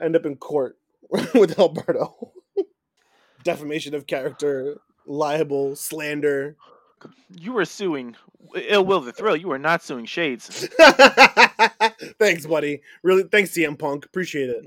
end up in court with Alberto. Defamation of character, libel, slander. You were suing Ill Will the Thrill. You were not suing Shades. thanks, buddy. Really, thanks, CM Punk. Appreciate it.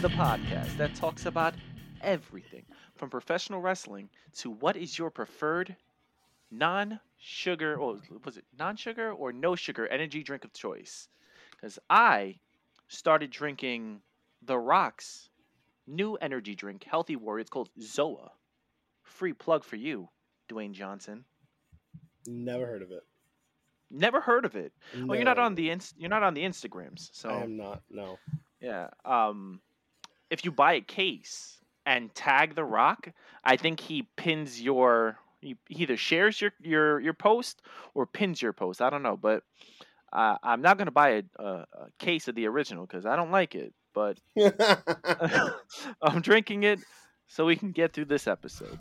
The podcast that talks about everything from professional wrestling to what is your preferred non-sugar or was it non-sugar or no sugar energy drink of choice? Because I started drinking The Rock's new energy drink, Healthy Warrior. It's called Zoa. Free plug for you, Dwayne Johnson. Never heard of it. Never heard of it. Well, you're not on the inst- you're not on the Instagrams, so I am not. No. yeah. Um, if you buy a case and tag The Rock, I think he pins your. He he either shares your your your post or pins your post. I don't know, but uh, I'm not gonna buy a, a, a case of the original because I don't like it. But I'm drinking it so we can get through this episode.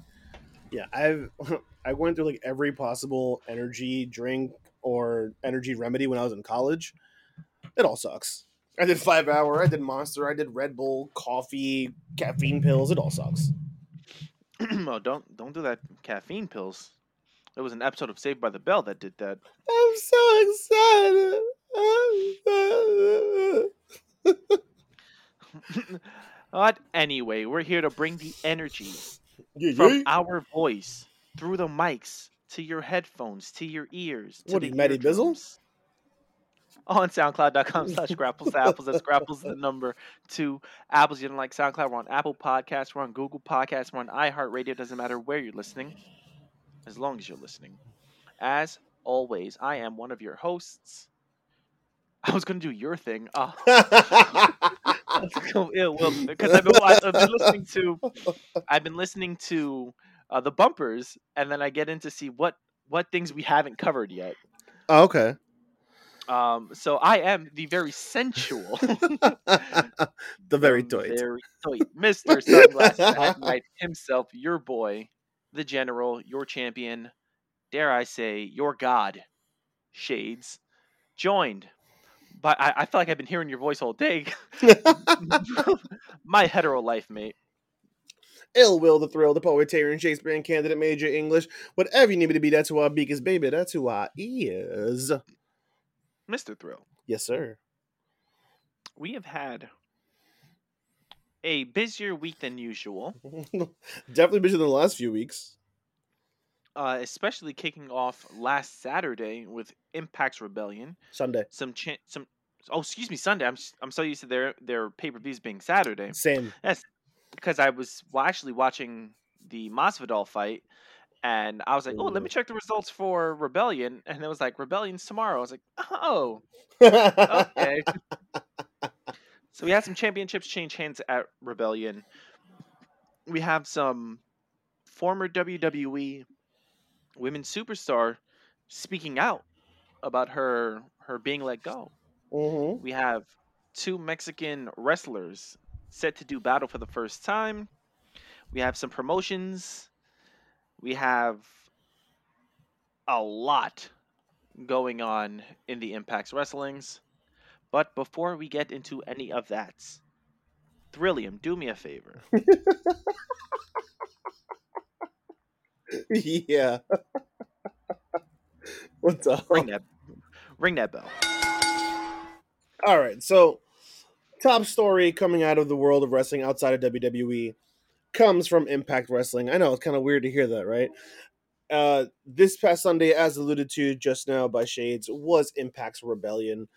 yeah, I've I went through like every possible energy drink or energy remedy when I was in college. It all sucks. I did five hour, I did monster, I did Red Bull, coffee, caffeine pills. It all sucks. oh, don't don't do that caffeine pills. There was an episode of Saved by the Bell that did that. I'm so excited. I'm so- but anyway, we're here to bring the energy Yeah, from yeah. our voice through the mics to your headphones to your ears. To What, the you Matty Bizzle? On SoundCloud.com slash grapples to apples. That's grapples the number two apples. You don't like SoundCloud. We're on Apple Podcasts. We're on Google Podcasts. We're on iHeartRadio. Doesn't matter where you're listening, as long as you're listening. As always, I am one of your hosts. I was going to do your thing. Oh, ill will because I've been, I've been listening to I've been listening to uh, the bumpers, and then I get in to see what what things we haven't covered yet. oh, okay. Um, so I am the very sensual, the very um, very Mister Sunglasses at Night himself, your boy, the General, your champion, dare I say, your God, Shades, joined. But I, I feel like I've been hearing your voice all day. My hetero life mate. Ill Will, the Thrill, the Poetarian, Shakespearean candidate, major English, whatever you need me to be, that's who I be, because baby, that's who I is. Mr. Thrill. Yes, sir. we have had a busier week than usual, Definitely busier than the last few weeks. uh, especially kicking off last Saturday with Impact's Rebellion. Sunday. Some some oh excuse me Sunday. I'm I'm so used to their their pay per views being Saturday Same. because I was well, actually watching the Masvidal fight. And I was like, oh, let me check the results for Rebellion. And it was like, Rebellion's tomorrow. I was like, oh, okay. so we had some championships change hands at Rebellion. We have some former WWE women's superstar speaking out about her her being let go. Mhm. We have two Mexican wrestlers set to do battle for the first time. We have some promotions. We have a lot going on in the Impact's wrestlings. But before we get into any of that, Thrillium, do me a favor. yeah. What's up? Ring that ring that bell. All right, so top story coming out of the world of wrestling outside of WWE comes from Impact Wrestling. I know it's kind of weird to hear that, right? Uh, this past Sunday, as alluded to just now by Shades, was Impact's Rebellion,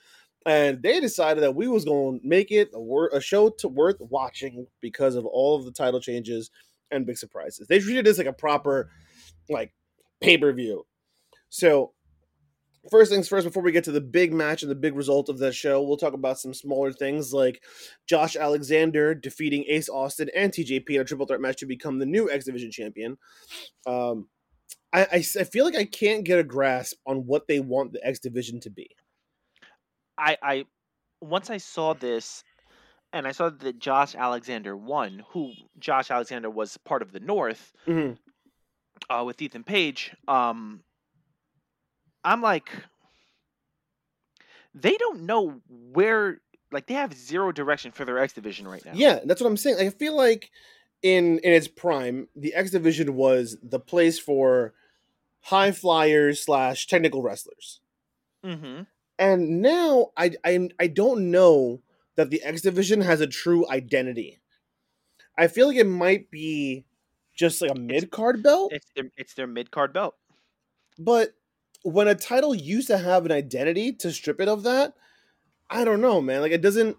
and they decided that we was going to make it a, wor- a show to worth watching because of all of the title changes and big surprises. They treated this like a proper, like pay per view. So first things first, before we get to the big match and the big result of that show, we'll talk about some smaller things like Josh Alexander defeating Ace Austin and TJP in a triple threat match to become the new X Division champion. Um, I, I I feel like I can't get a grasp on what they want the X Division to be. I, I once I saw this, and I saw that Josh Alexander won, who Josh Alexander was part of the North hmm uh, with Ethan Page. Um, I'm like, they don't know where, like, they have zero direction for their X division right now. Yeah, that's what I'm saying. I feel like in in its prime, the X division was the place for high flyers slash technical wrestlers. Mm-hmm. And now I I I don't know that the X division has a true identity. I feel like it might be just like a mid card belt, It's their it's their mid card belt. but when a title used to have an identity, to strip it of that, I don't know, man. Like it doesn't.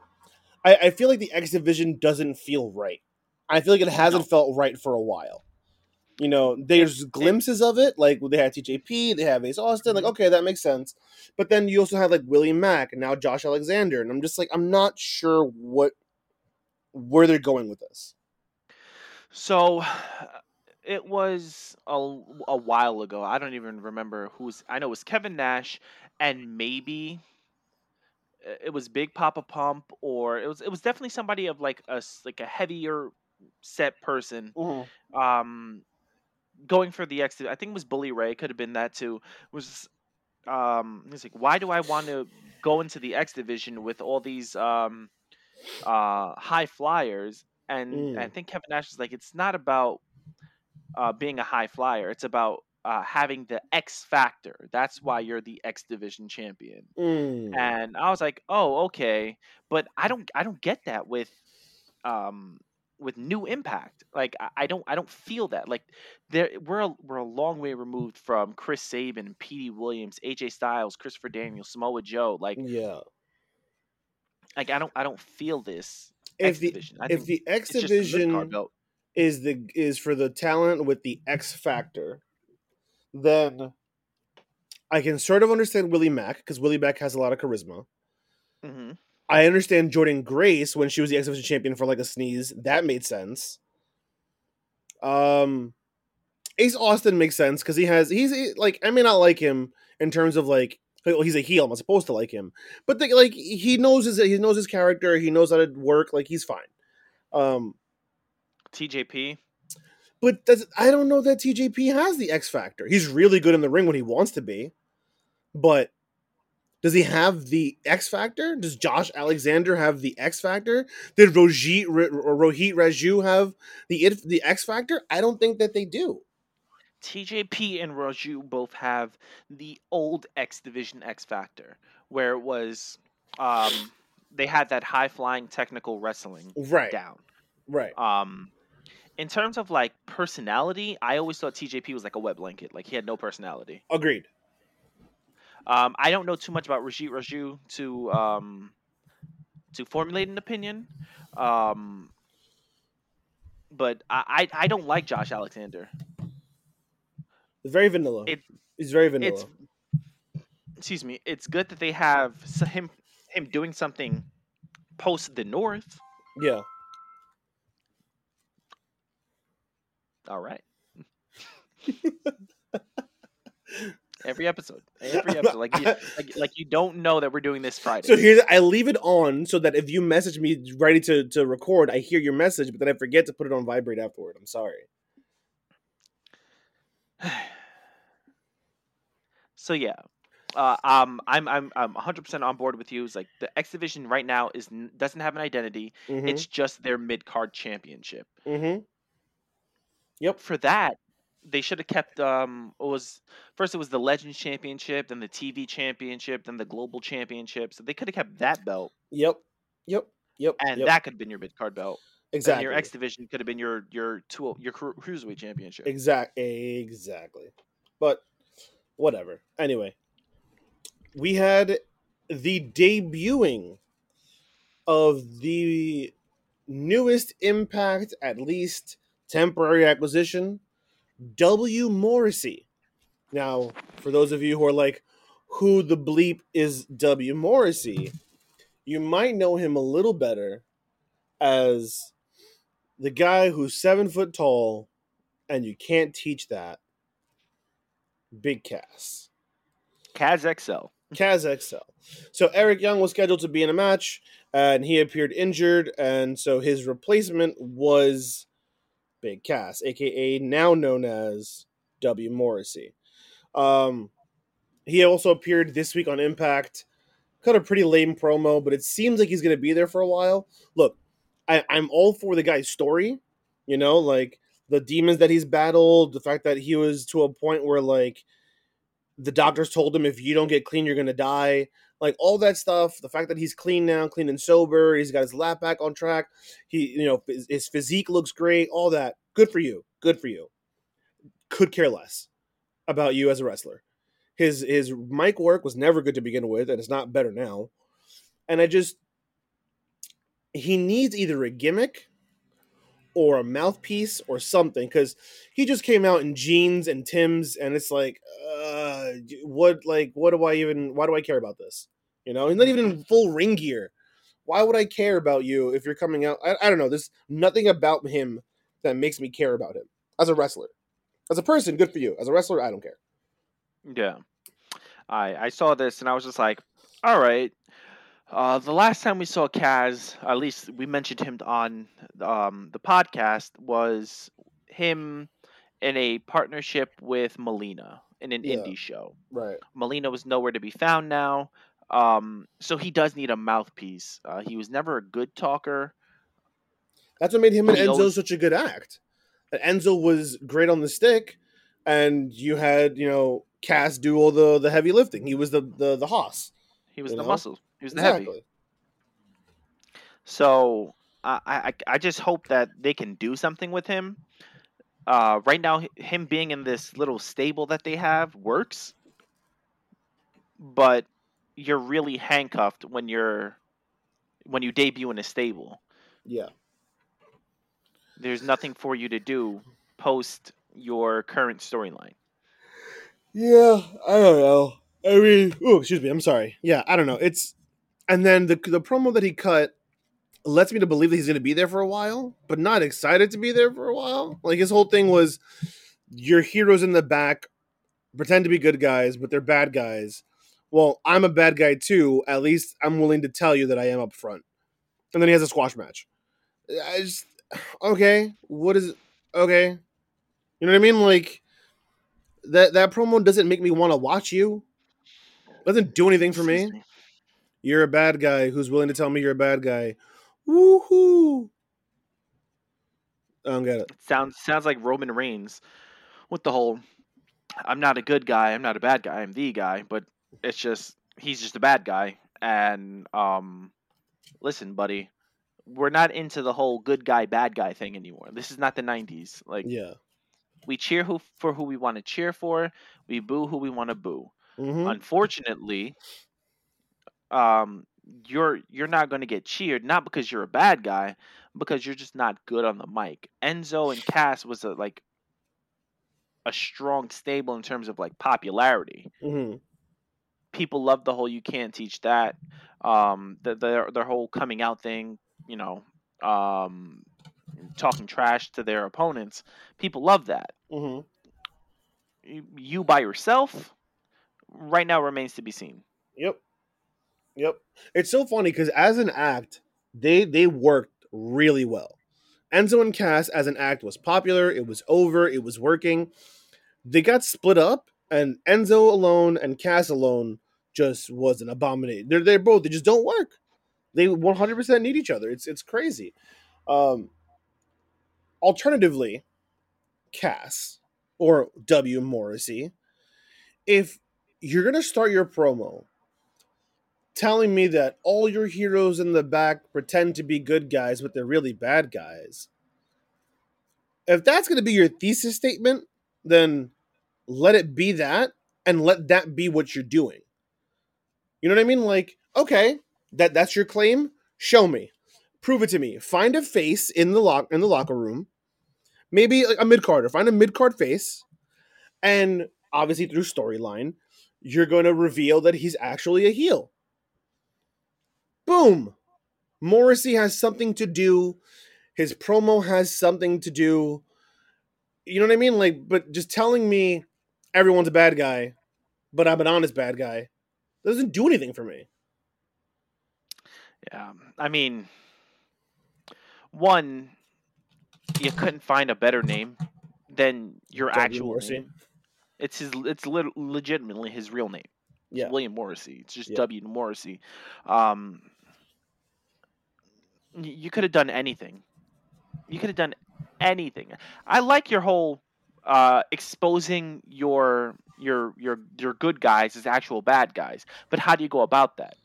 I, I feel like the X division doesn't feel right. I feel like it hasn't No. felt right for a while. You know, there's glimpses of it, like they had TJP, they have Ace Austin, like Mhm. okay, that makes sense. But then you also have like Willie Mack and now Josh Alexander, and I'm just like, I'm not sure what where they're going with this. So it was a, a while ago. I don't even remember who's. I know it was Kevin Nash, and maybe it was Big Papa Pump, or it was it was definitely somebody of like a like a heavier set person. Um, going for the X. I think it was Bully Ray. Could have been that too. Was um, he's like, why do I want to go into the X division with all these um, uh, high flyers? And I Mm. think Kevin Nash is like, it's not about uh, being a high flyer. It's about uh, having the X factor. That's why you're the X division champion. Mm. And I was like, oh, okay, but I don't, I don't get that with, um, with New Impact. Like, I, I don't, I don't feel that. Like, there, we're a, we're a long way removed from Chris Sabin, Petey Williams, AJ Styles, Christopher Daniels, Samoa Joe. Like, yeah. like I don't, I don't feel this If X the division. I if the X it's just a mid-card division. Is the is for the talent with the X factor, then I can sort of understand Willie Mack because Willie Mack has a lot of charisma. hmm I understand Jordynne Grace when she was the X Division champion for like a sneeze. That made sense. Um, Ace Austin makes sense because he has he's he- like I may not like him in terms of like well, he's a heel. I'm not supposed to like him, but the, like he knows his he knows his character. He knows how to work. Like he's fine. Um, TJP. but does, I don't know that TJP has the X factor. He's really good in the ring when he wants to be, but does he have the X factor? Does Josh Alexander have the X factor? Did Rohit or Rohit Raju have the it, the X factor? I don't think that they do. TJP and Raju both have the old X Division X Factor, where it was um, they had that high flying technical wrestling Right, down. right. Um, in terms of like personality, I always thought TJP was like a wet blanket, like he had no personality. Agreed. Um, I don't know too much about Rohit Raju to um, to formulate an opinion, um, but I, I I don't like Josh Alexander. Very vanilla. It- He's very vanilla. it's excuse me it's good that they have him him doing something post the north yeah. All right every episode every episode like you, like, like you don't know that we're doing this friday So here's I leave it on so that if you message me ready to to record, I hear your message, but then I forget to put it on vibrate afterward. I'm sorry. so yeah uh, um, I'm I'm I'm 100 percent on board with you. It's like the X Division right now is doesn't have an identity. Mm-hmm. It's just their mid card championship. mm-hmm. For that, they should have kept um it was first it was the Legends Championship, then the TV Championship, then the Global Championship. So they could have kept that belt, Yep. Yep. Yep. and yep. that could have been your mid card belt. exactly. And your X Division could have been your your two your cruiserweight championship. Exact. Exactly. But whatever. Anyway, we had the debuting of the newest Impact, at least temporary acquisition, W. Morrissey. Now, for those of you who are like, who the bleep is W. Morrissey, you might know him a little better as the guy who's seven foot tall and you can't teach that. Big Cass. Kaz XL. Kaz XL. So Eric Young was scheduled to be in a match. and he appeared injured, and so his replacement was Big Cass, aka now known as W Morrissey. Um, he also appeared this week on Impact. Cut a pretty lame promo, but it seems like he's going to be there for a while. Look, I, I'm all for the guy's story. You know, like the demons that he's battled, the fact that he was to a point where like the doctors told him if you don't get clean, you're gonna die. Like all that stuff. The fact that he's clean now, clean and sober. He's got his lap back on track. He, you know, his, physique looks great. All that. Good for you. Good for you. Could care less about you as a wrestler. His his mic work was never good to begin with, and it's not better now. And I just he needs either a gimmick or a mouthpiece or something because he just came out in jeans and Tim's, and it's like, uh, what like what do I even? Why do I care about this? You know, he's not even in full ring gear. Why would I care about you if you're coming out? I, I don't know. There's nothing about him that makes me care about him as a wrestler. As a person, good for you. As a wrestler, I don't care. Yeah. I I saw this and I was just like, all right. Uh, the last time we saw Cass, at least we mentioned him on um, the podcast, was him in a partnership with Melina in an Yeah. indie show. Right. Melina was nowhere to be found now. Um, so he does need a mouthpiece. Uh, he was never a good talker. That's what made him and Enzo always- such a good act. Enzo was great on the stick, and you had you know Cass do all the the heavy lifting. He was the the the hoss. He was the know? muscle. He was the heavy. So I, I I just hope that they can do something with him. Uh, right now, him being in this little stable that they have works, but you're really handcuffed when you're when you debut in a stable. Yeah. There's nothing for you to do post your current storyline. Yeah, I don't know. I mean, oh, excuse me. I'm sorry. Yeah, I don't know. It's and then the the promo that he cut lets me to believe that he's going to be there for a while, but not excited to be there for a while. Like his whole thing was, your heroes in the back pretend to be good guys, but they're bad guys. Well, I'm a bad guy too. At least I'm willing to tell you that I am up front. And then he has a squash match. I just okay. What is okay? You know what I mean? Like that that promo doesn't make me want to watch you. Doesn't do anything for me. You're a bad guy who's willing to tell me you're a bad guy. Woohoo! I don't get it. It sounds sounds like Roman Reigns with the whole I'm not a good guy, I'm not a bad guy, I'm the guy, but it's just he's just a bad guy. And um listen, buddy, we're not into the whole good guy bad guy thing anymore. This is not the 90s. Like Yeah. we cheer who for who we want to cheer for, we boo who we want to boo. hmm Unfortunately, um you're you're not going to get cheered not because you're a bad guy, because you're just not good on the mic. Enzo and Cass was a like a strong stable in terms of like popularity. hmm People love the whole you can't teach that. Um the, their their whole coming out thing, you know, um talking trash to their opponents. People love that. hmm You, you by yourself right now remains to be seen. Yep. Yep. It's so funny because as an act, they they worked really well. Enzo and Cass as an act was popular. It was over. It was working. They got split up, and Enzo alone and Cass alone just was an abomination. They're they're both they just don't work. They one hundred percent need each other. It's it's crazy. Um, alternatively, Cass or W Morrissey, if you're gonna start your promo telling me that all your heroes in the back pretend to be good guys, but they're really bad guys. If that's going to be your thesis statement, then let it be that and let that be what you're doing. You know what I mean? Like, okay, that that's your claim. Show me. Prove it to me. Find a face in the lock in the locker room. Maybe like a mid carder. Find a mid card face. And obviously through storyline, you're going to reveal that he's actually a heel. Boom. Morrissey has something to do. His promo has something to do. You know what I mean? Like, but just telling me everyone's a bad guy, but I'm an honest bad guy, doesn't do anything for me. Yeah, I mean, one, you couldn't find a better name than your W. actual Morrissey? name. It's his. It's lit- legitimately his real name. It's Yeah. William Morrissey. It's just Yeah. W. Morrissey. Um, you could have done anything. You could have done anything. I like your whole uh, exposing your your your your good guys as actual bad guys. But how do you go about that?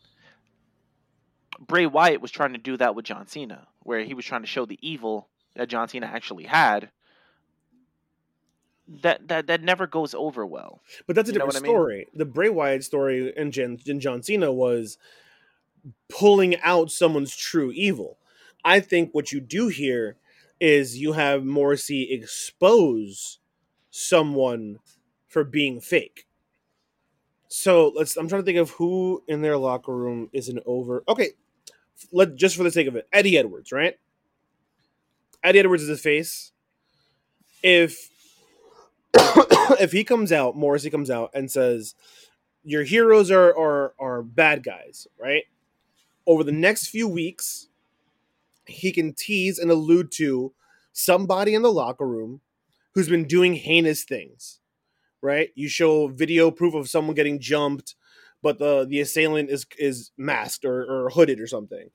Bray Wyatt was trying to do that with John Cena, where he was trying to show the evil that John Cena actually had. That that that never goes over well. But that's a You different I mean? story. The Bray Wyatt story in, Jan, in John Cena was pulling out someone's true evil. I think what you do here is you have Morrissey expose someone for being fake. So let's. I'm trying to think of who in their locker room is an over. Okay, let just for the sake of it, Eddie Edwards, right? Eddie Edwards is the face. If if he comes out, Morrissey comes out and says, "Your heroes are are are bad guys," right? Over the next few weeks, he can tease and allude to somebody in the locker room who's been doing heinous things, right? You show video proof of someone getting jumped, but the the assailant is is masked or, or hooded or something,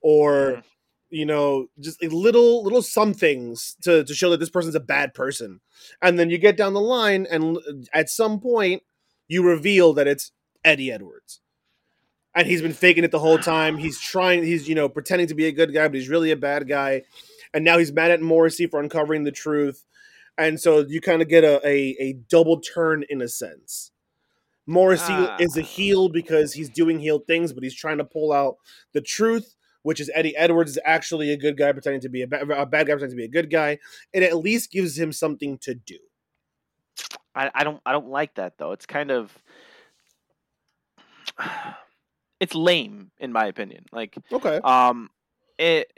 or Mhm. You know just little little some things to to show that this person's a bad person, and then you get down the line and at some point you reveal that it's Eddie Edwards. And he's been faking it the whole time. He's trying, he's, you know, pretending to be a good guy, but he's really a bad guy. And now he's mad at Morrissey for uncovering the truth. And so you kind of get a, a, a double turn in a sense. Morrissey Ah. is a heel because he's doing heel things, but he's trying to pull out the truth, which is Eddie Edwards is actually a good guy pretending to be a, ba- a bad guy pretending to be a good guy. It at least gives him something to do. I, I don't I don't like that though. It's kind of it's lame in my opinion. Like Okay. um it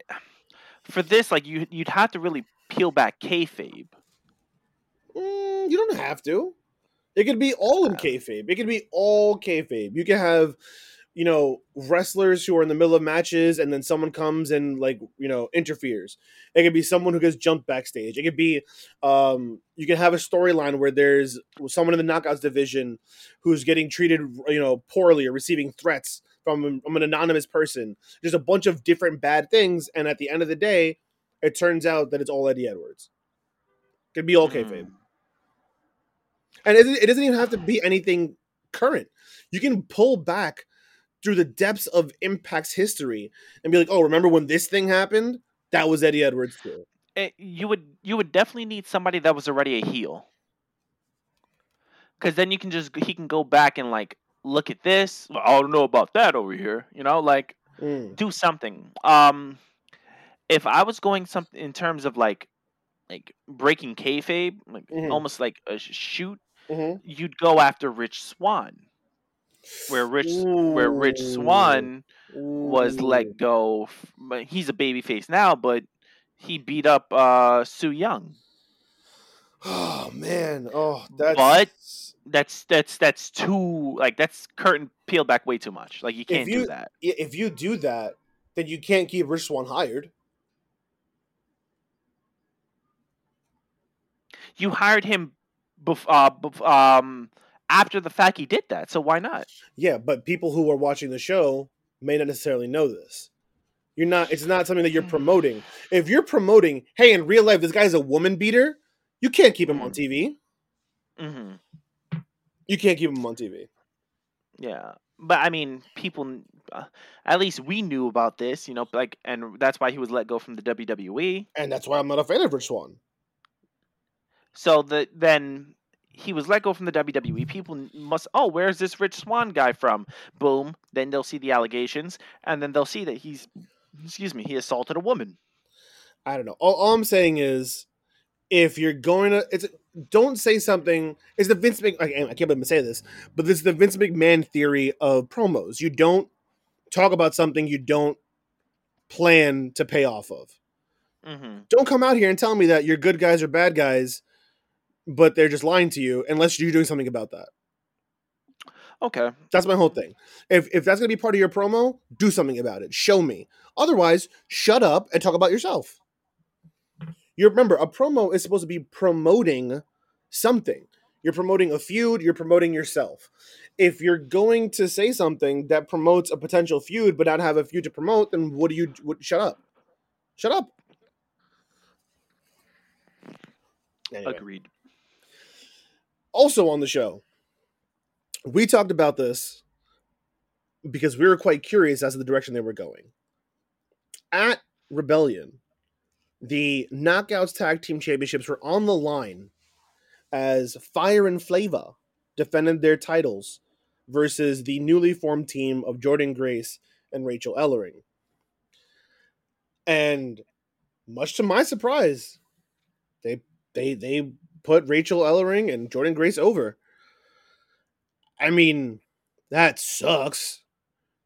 for this like you you'd have to really peel back kayfabe. Mm, you don't have to. It could be all in kayfabe. It could be all kayfabe. You can have, you know, wrestlers who are in the middle of matches, and then someone comes and like you know interferes. It could be someone who gets jumped backstage. It could be, um, you can have a storyline where there's someone in the knockouts division who's getting treated, you know, poorly or receiving threats from from an anonymous person. There's a bunch of different bad things, and at the end of the day, it turns out that it's all Eddie Edwards. It could be all kayfabe. mm, And it, it doesn't even have to be anything current. You can pull back through the depths of Impact's history and be like, "Oh, remember when this thing happened? That was Eddie Edwards too." it- you would you would definitely need somebody that was already a heel. Cause then you can just he can go back and like look at this. Well, I don't know about that over here. You know, like Mm. do something. Um, if I was going something in terms of like, like breaking kayfabe, like Mhm. almost like a sh- shoot, Mhm. you'd go after Rich Swann, where Rich where Rich Swann was let go. He's a babyface now, but he beat up uh, Su Yung. Oh man! Oh, that's But- That's that's that's too like that's curtain peeled back way too much. Like you can't you- do that. If you do that, then you can't keep Rich Swann hired. You hired him, bef- uh, bef- um, after the fact he did that. So why not? Yeah, but people who are watching the show may not necessarily know this. You're not. It's not something that you're promoting. If you're promoting, hey, in real life, this guy's a woman beater. You can't keep him on TV. hmm You can't keep him on TV. Yeah, but I mean, people. Uh, at least we knew about this, you know, like, and that's why he was let go from the WWE. And that's why I'm not a fan of Rich Swann. So the then he was let go from the WWE. People must, oh, where's this Rich Swann guy from? Boom. Then they'll see the allegations, and then they'll see that he's, excuse me, he assaulted a woman. I don't know. All, all I'm saying is, if you're going to, it's don't say something. It's the Vince Mc. I, I can't believe I'm say this, but this is the Vince McMahon theory of promos. You don't talk about something you don't plan to pay off of. hmm Don't come out here and tell me that your good guys are bad guys, but they're just lying to you unless you're doing something about that. Okay. That's my whole thing. If if that's gonna be part of your promo, do something about it. Show me. Otherwise, shut up and talk about yourself. You remember a promo is supposed to be promoting something. You're promoting a feud. You're promoting yourself. If you're going to say something that promotes a potential feud, but not have a feud to promote, then what do you? What, shut up. Shut up. Anyway. Agreed. Also on the show, we talked about this because we were quite curious as to the direction they were going. At Rebellion, the Knockouts Tag Team Championships were on the line as Fire and Flava defended their titles versus the newly formed team of Jordynne Grace and Rachel Ellering. And much to my surprise, they they they put Rachel Ellering and Jordynne Grace over. I mean, that sucks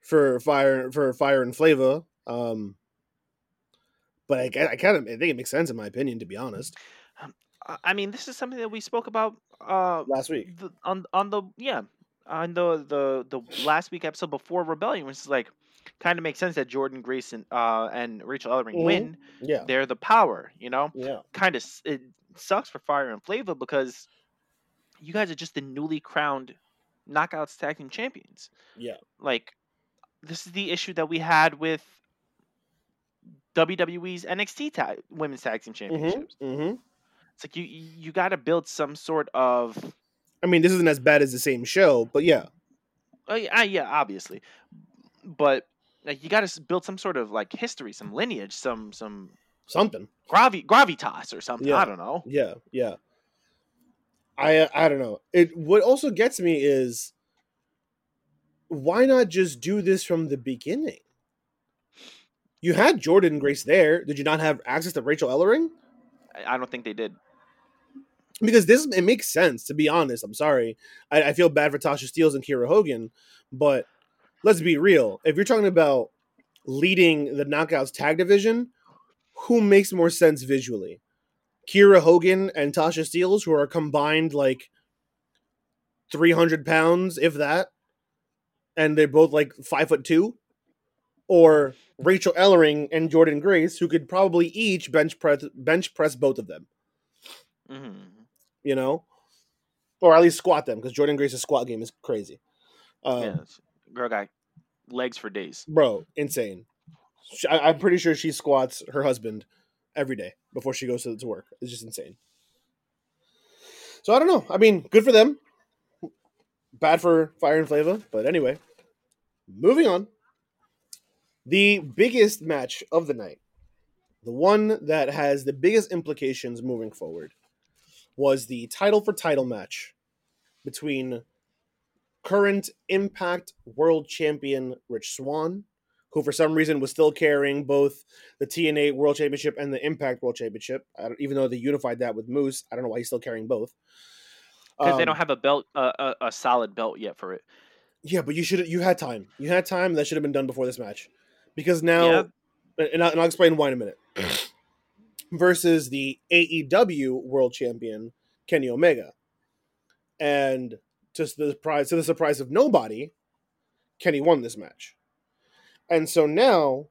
for fire for fire and Flava. Um, but I, I kind of I think it makes sense in my opinion, to be honest. I- I mean, this is something that we spoke about uh Last week, the, on on the yeah on the the the last week episode before Rebellion, which is like kind of makes sense that Jordynne Grace and uh and Rachel Ellering Mhm. win. yeah, They're the power, you know. yeah, Kind of it sucks for Fire and Flava because you guys are just the newly crowned Knockouts Tag Team Champions. yeah, Like this is the issue that we had with WWE's NXT tag, Women's Tag Team Championships. hmm It's like you you got to build some sort of I mean, this isn't as bad as the same show, but yeah, Oh yeah, ah, yeah, obviously, but like you got to build some sort of like history, some lineage, some some something. gravi gravitas or something. Yeah. I don't know. Yeah, yeah. I uh, I don't know. It what also gets me is why not just do this from the beginning? You had Jordynne Grace there. Did you not have access to Rachel Ellering? I, I don't think they did. Because this it makes sense. To be honest, I'm sorry. I, I feel bad for Tasha Steelz and Kiera Hogan, but let's be real. If you're talking about leading the Knockouts tag division, who makes more sense visually? Kiera Hogan and Tasha Steelz, who are combined like 300 pounds, if that, and they're both like five foot two, or Rachel Ellering and Jordynne Grace, who could probably each bench press bench press both of them, hmm you know, or at least squat them because Jordynne Grace's squat game is crazy. Um, yeah, girl got legs for days. bro, insane. She- I, I'm pretty sure she squats her husband every day before she goes to, to work. It's just insane. So I don't know. I mean, good for them. Bad for Fire and Flava, but anyway, moving on. The biggest match of the night, the one that has the biggest implications moving forward, was the title for title match between current Impact World Champion Rich Swann, who for some reason was still carrying both the TNA World Championship and the Impact World Championship, I don't, even though they unified that with Moose. I don't know why he's still carrying both. Because they Um, don't have a belt, uh, a, a solid belt yet for it. Yeah, but you should you had time. You had time. That should have been done before this match, because now, and, I'll, and I'll explain why in a minute. Versus the AEW World Champion Kenny Omega, and to the surprise to the surprise of nobody, Kenny won this match, and so now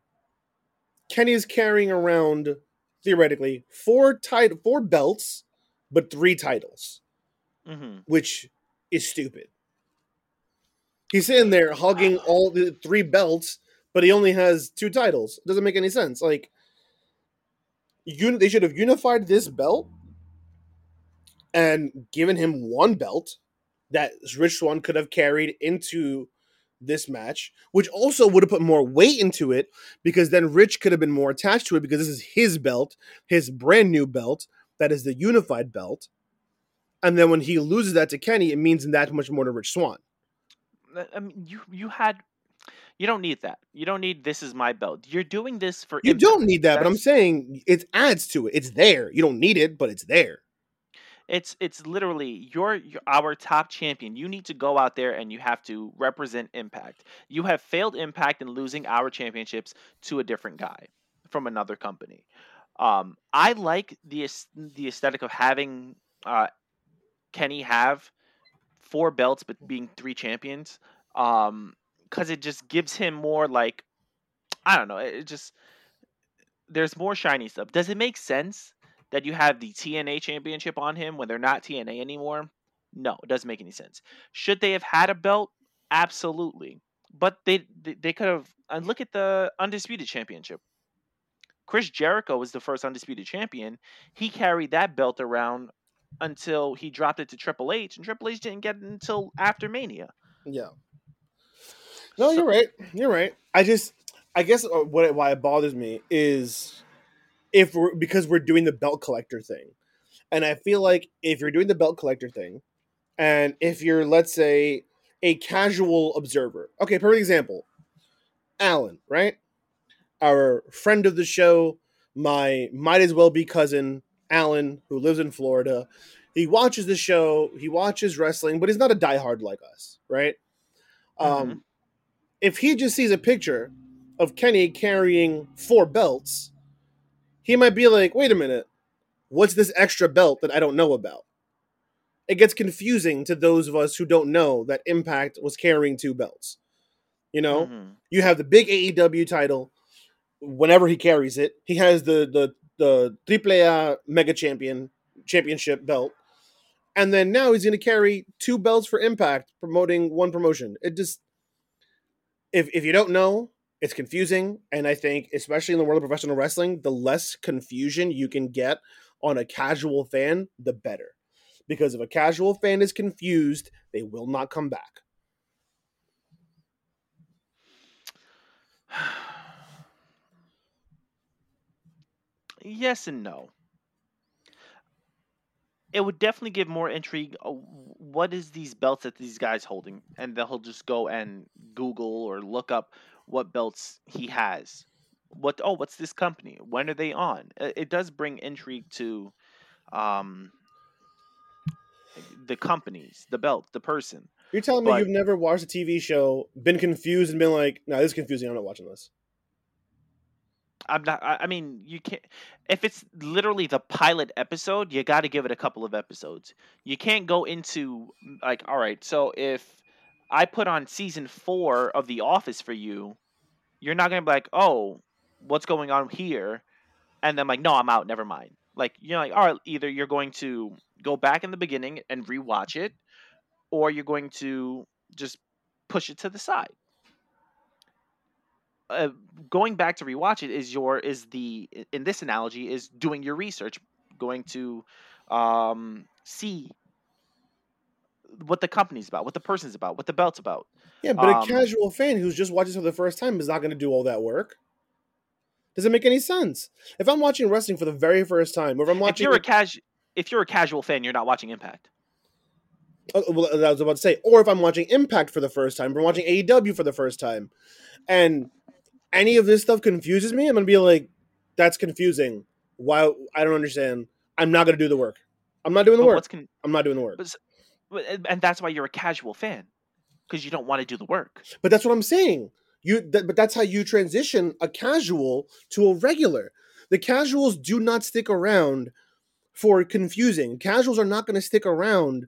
Kenny is carrying around theoretically four tit- four belts, but three titles hmm which is stupid. He's sitting there hugging all the three belts, but he only has two titles. It Doesn't make any sense. Like, uni- they should have unified this belt and given him one belt that Rich Swann could have carried into this match, which also would have put more weight into it because then Rich could have been more attached to it because this is his belt, his brand new belt that is the unified belt. And then when he loses that to Kenny, it means that much more to Rich Swann. I mean, you you had. You don't need that. You don't need this is my belt. You're doing this for. You Impact. don't need that, but I'm saying it adds to it. It's there. You don't need it, but it's there. It's it's literally you're our top champion. You need to go out there and you have to represent Impact. You have failed Impact in losing our championships to a different guy from another company. Um, I like the the aesthetic of having uh, Kenny have four belts but being three champions. Um, because it just gives him more like I don't know. It just there's more shiny stuff. Does it make sense that you have the TNA championship on him when they're not TNA anymore? No, it doesn't make any sense. Should they have had a belt? Absolutely. But they they, they could have and look at the undisputed championship. Chris Jericho was the first undisputed champion. He carried that belt around until he dropped it to Triple H, and Triple H didn't get it until after Mania. Yeah. No, So- you're right. You're right. I just, I guess, uh, what it- why it bothers me is if we're because we're doing the belt collector thing, and I feel like if you're doing the belt collector thing, and if you're let's say a casual observer, okay, perfect example, Alan, right? Our friend of the show, my might as well be cousin Alan, who lives in Florida. He watches the show. He watches wrestling, but he's not a diehard like us, right? Um, if he just sees a picture of Kenny carrying four belts, he might be like, "Wait a minute, what's this extra belt that I don't know about?" It gets confusing to those of us who don't know that Impact was carrying two belts. You know, Mhm. you have the big AEW title. Whenever he carries it, he has the the the Triple A Mega Champion Championship belt, and then now he's going to carry two belts for Impact, promoting one promotion. It just if if you don't know, it's confusing, and I think especially in the world of professional wrestling, the less confusion you can get on a casual fan, the better. Because if a casual fan is confused, they will not come back. yes and no. It would definitely give more intrigue. uh, What is these belts that these guys holding? And they'll just go and Google or look up what belts he has. What? Oh, what's this company? When are they on? It, does bring intrigue to, um, the companies, the belt, the person. You're telling me you've never watched a TV show, been confused, and been like, "No, this is confusing. I'm not watching this." I'm not. I I mean, you can't. If it's literally the pilot episode, you got to give it a couple of episodes. You can't go into like, all right. So if I put on season four of The Office for you, you're not gonna be like, oh, what's going on here? And then like, no, I'm out. Never mind. Like you're like, all right. Either you're going to go back in the beginning and rewatch it, or you're going to just push it to the side uh, going back to rewatch it is your is the in this analogy is doing your research going to um see what the company's about what the person's about what the belt's about Yeah, but Um, a casual fan who's just watching for the first time is not going to do all that work. Does it make any sense? If I'm watching wrestling for the very first time, or if I'm watching, if you're a cas if you're a casual fan you're not watching impact Oh, well, I was about to say, or if I'm watching Impact for the first time, or I'm watching AEW for the first time, and any of this stuff confuses me, I'm gonna be like, "That's confusing. Why? I don't understand. I'm not gonna do the work. I'm not doing the but work. con- I'm not doing the work." but- and- that's why you're a casual fan because you don't want to do the work But that's what I'm saying. You, that, but that's how you transition a casual to a regular. The casuals do not stick around for confusing. Casuals are not going to stick around.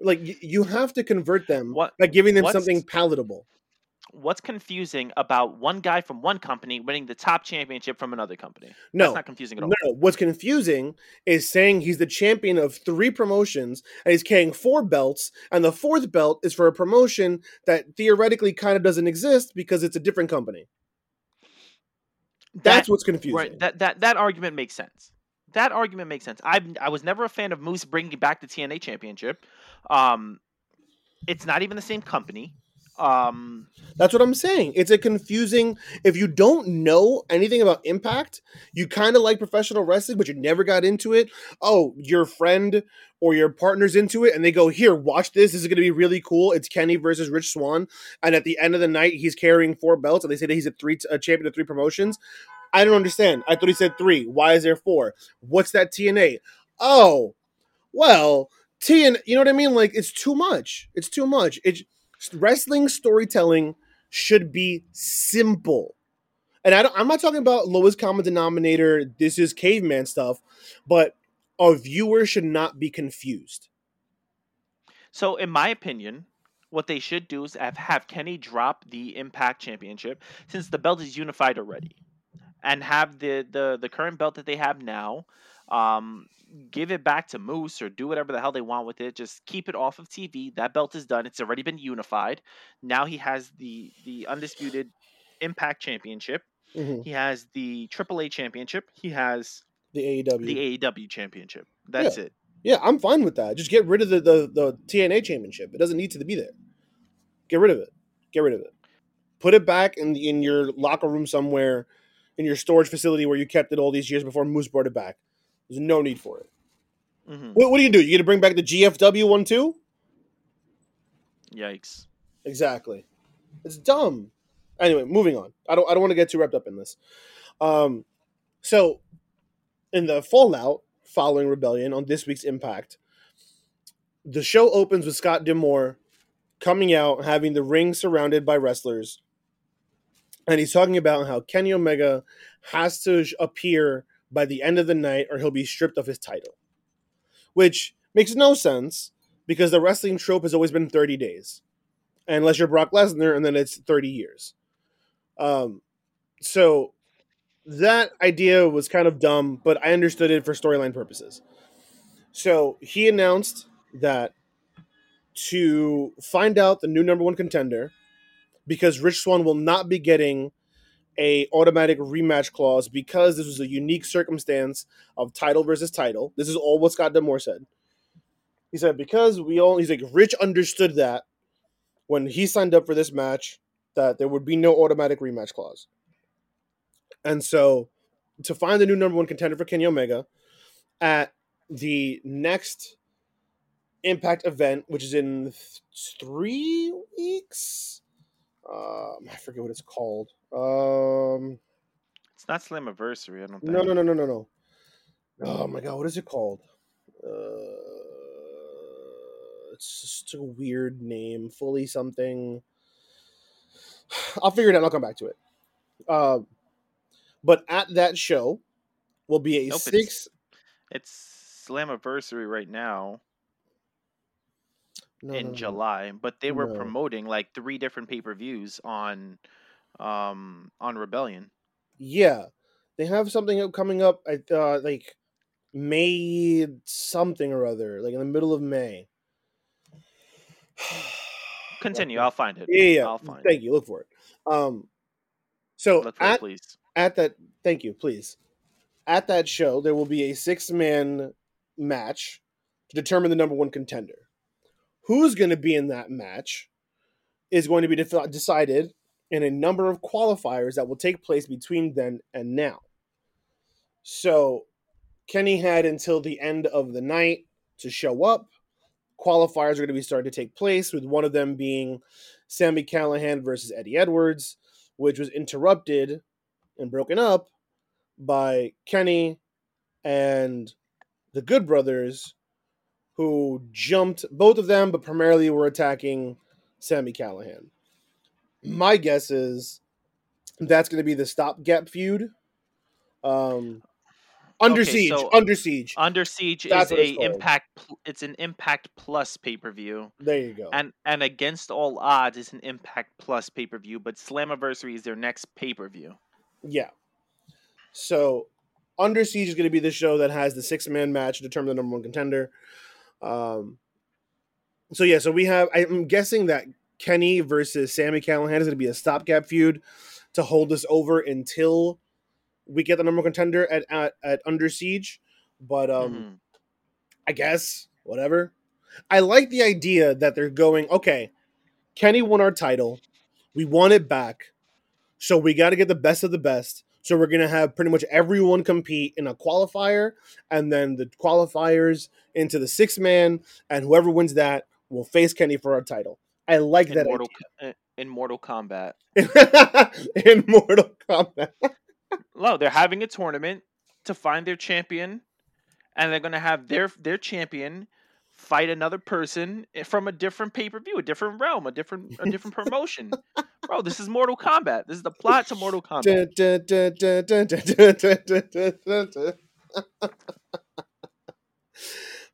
Like y- you have to convert them What- by giving them something palatable. What's confusing about one guy from one company winning the top championship from another company No, that's not confusing at all No, no. What's confusing is saying he's the champion of three promotions and he's carrying four belts, and the fourth belt is for a promotion that theoretically kind of doesn't exist because it's a different company. That's That- what's confusing. Right. That that that argument makes sense. That argument makes sense. I I was never a fan of Moose bringing back the TNA championship. Um, it's not even the same company. Um, That's what I'm saying. It's a confusing. If you don't know anything about Impact, you kind of like professional wrestling, but you never got into it. Oh, your friend or your partner's into it, and they go, "Here, watch this. This is going to be really cool. It's Kenny versus Rich Swann." And at the end of the night, he's carrying four belts, and they say that he's a three a champion of three promotions. I don't understand. I thought he said three. Why is there four? What's that TNA? Oh, well, T and You know what I mean? Like it's too much. It's too much. It's wrestling storytelling should be simple. And I I'm not talking about lowest common denominator, this is caveman stuff, but a viewer should not be confused. So, in my opinion, what they should do is have, have Kenny drop the Impact Championship since the belt is unified already, and have the the the current belt that they have now. Um, give it back to Moose or do whatever the hell they want with it. Just keep it off of TV. That belt is done. It's already been unified. Now he has the the undisputed Impact Championship. Mhm. He has the AAA Championship. He has The AEW. the AEW Championship. That's it. yeah, I'm fine with that. Just get rid of the, the the TNA championship. It doesn't need to be there. Get rid of it. Get rid of it. Put it back in in your locker room somewhere, in your storage facility where you kept it all these years before Moose brought it back. There's no need for it. hmm What, what do you do? You going to bring back the GFW one too? Yikes. Exactly. It's dumb. Anyway, moving on. I don't I don't want to get too wrapped up in this. Um so in the fallout following Rebellion on this week's Impact, the show opens with Scott D'Amore coming out having the ring surrounded by wrestlers. And he's talking about how Kenny Omega has to appear by the end of the night or he'll be stripped of his title. Which makes no sense because the wrestling trope has always been 30 days unless you're Brock Lesnar, and then it's 30 years. Um, so that idea was kind of dumb, but I understood it for storyline purposes. So he announced that to find out the new number one contender, because Rich Swann will not be getting a automatic rematch clause because this was a unique circumstance of title versus title. This is all what Scott D'Amore said. He said because we all he's like Rich understood that when he signed up for this match that there would be no automatic rematch clause. And so to find the new number one contender for Kenny Omega at the next Impact event, which is in th- three weeks. Um, I forget what it's called. Um, It's not Slammiversary, I don't think. no, no, no, no, no, no. Oh my god, what is it called? Uh, it's just a weird name. Fully something. I'll figure it out. I'll come back to it. Uh, but at that show will be a Nope, six. it's- It's Slammiversary right now no, in no. July, but they were promoting like three different pay per views on um on Rebellion. Yeah, they have something up- coming up. I uh, like May something or other, like in the middle of May. Continue, I'll find it. Yeah, yeah. I'll find it. Thank you. Look for it. Um, so it. Look it, at please. at that, thank you, please. At that show, there will be a six man match to determine the number one contender. Who's going to be in that match is going to be decided in a number of qualifiers that will take place between then and now. So, Kenny had until the end of the night to show up. Qualifiers are going to be starting to take place, with one of them being Sami Callihan versus Eddie Edwards, which was interrupted and broken up by Kenny and the Good Brothers, who jumped both of them, but primarily were attacking Sami Callihan. My guess is that's going to be the stopgap feud. Um, under Okay, siege, so- under siege. Under Siege That's is a impact. It's an Impact Plus pay per view, there you go. and and Against All Odds is an Impact Plus pay per view, but Slammiversary is their next pay per view. Yeah. So, Under Siege is going to be the show that has the six man match to determine the number one contender. Um, so yeah, so we have. I'm guessing that Kenny versus Sami Callihan is going to be a stopgap feud to hold us over until we get the number contender at at, at Under Siege. But um, Mhm. I guess whatever. I like the idea that they're going. Okay, Kenny won our title. We want it back. So we got to get the best of the best. So we're gonna have pretty much everyone compete in a qualifier, and then the qualifiers into the six man, and whoever wins that will face Kenny for our title. I like in that Mortal uh, in Mortal Kombat. idea. in Mortal Kombat. No, they're having a tournament to find their champion, and they're gonna have their their champion fight another person eh, from a different pay per view, a different realm, a different a different promotion bro, this is Mortal Kombat. This is the plot to Mortal Kombat.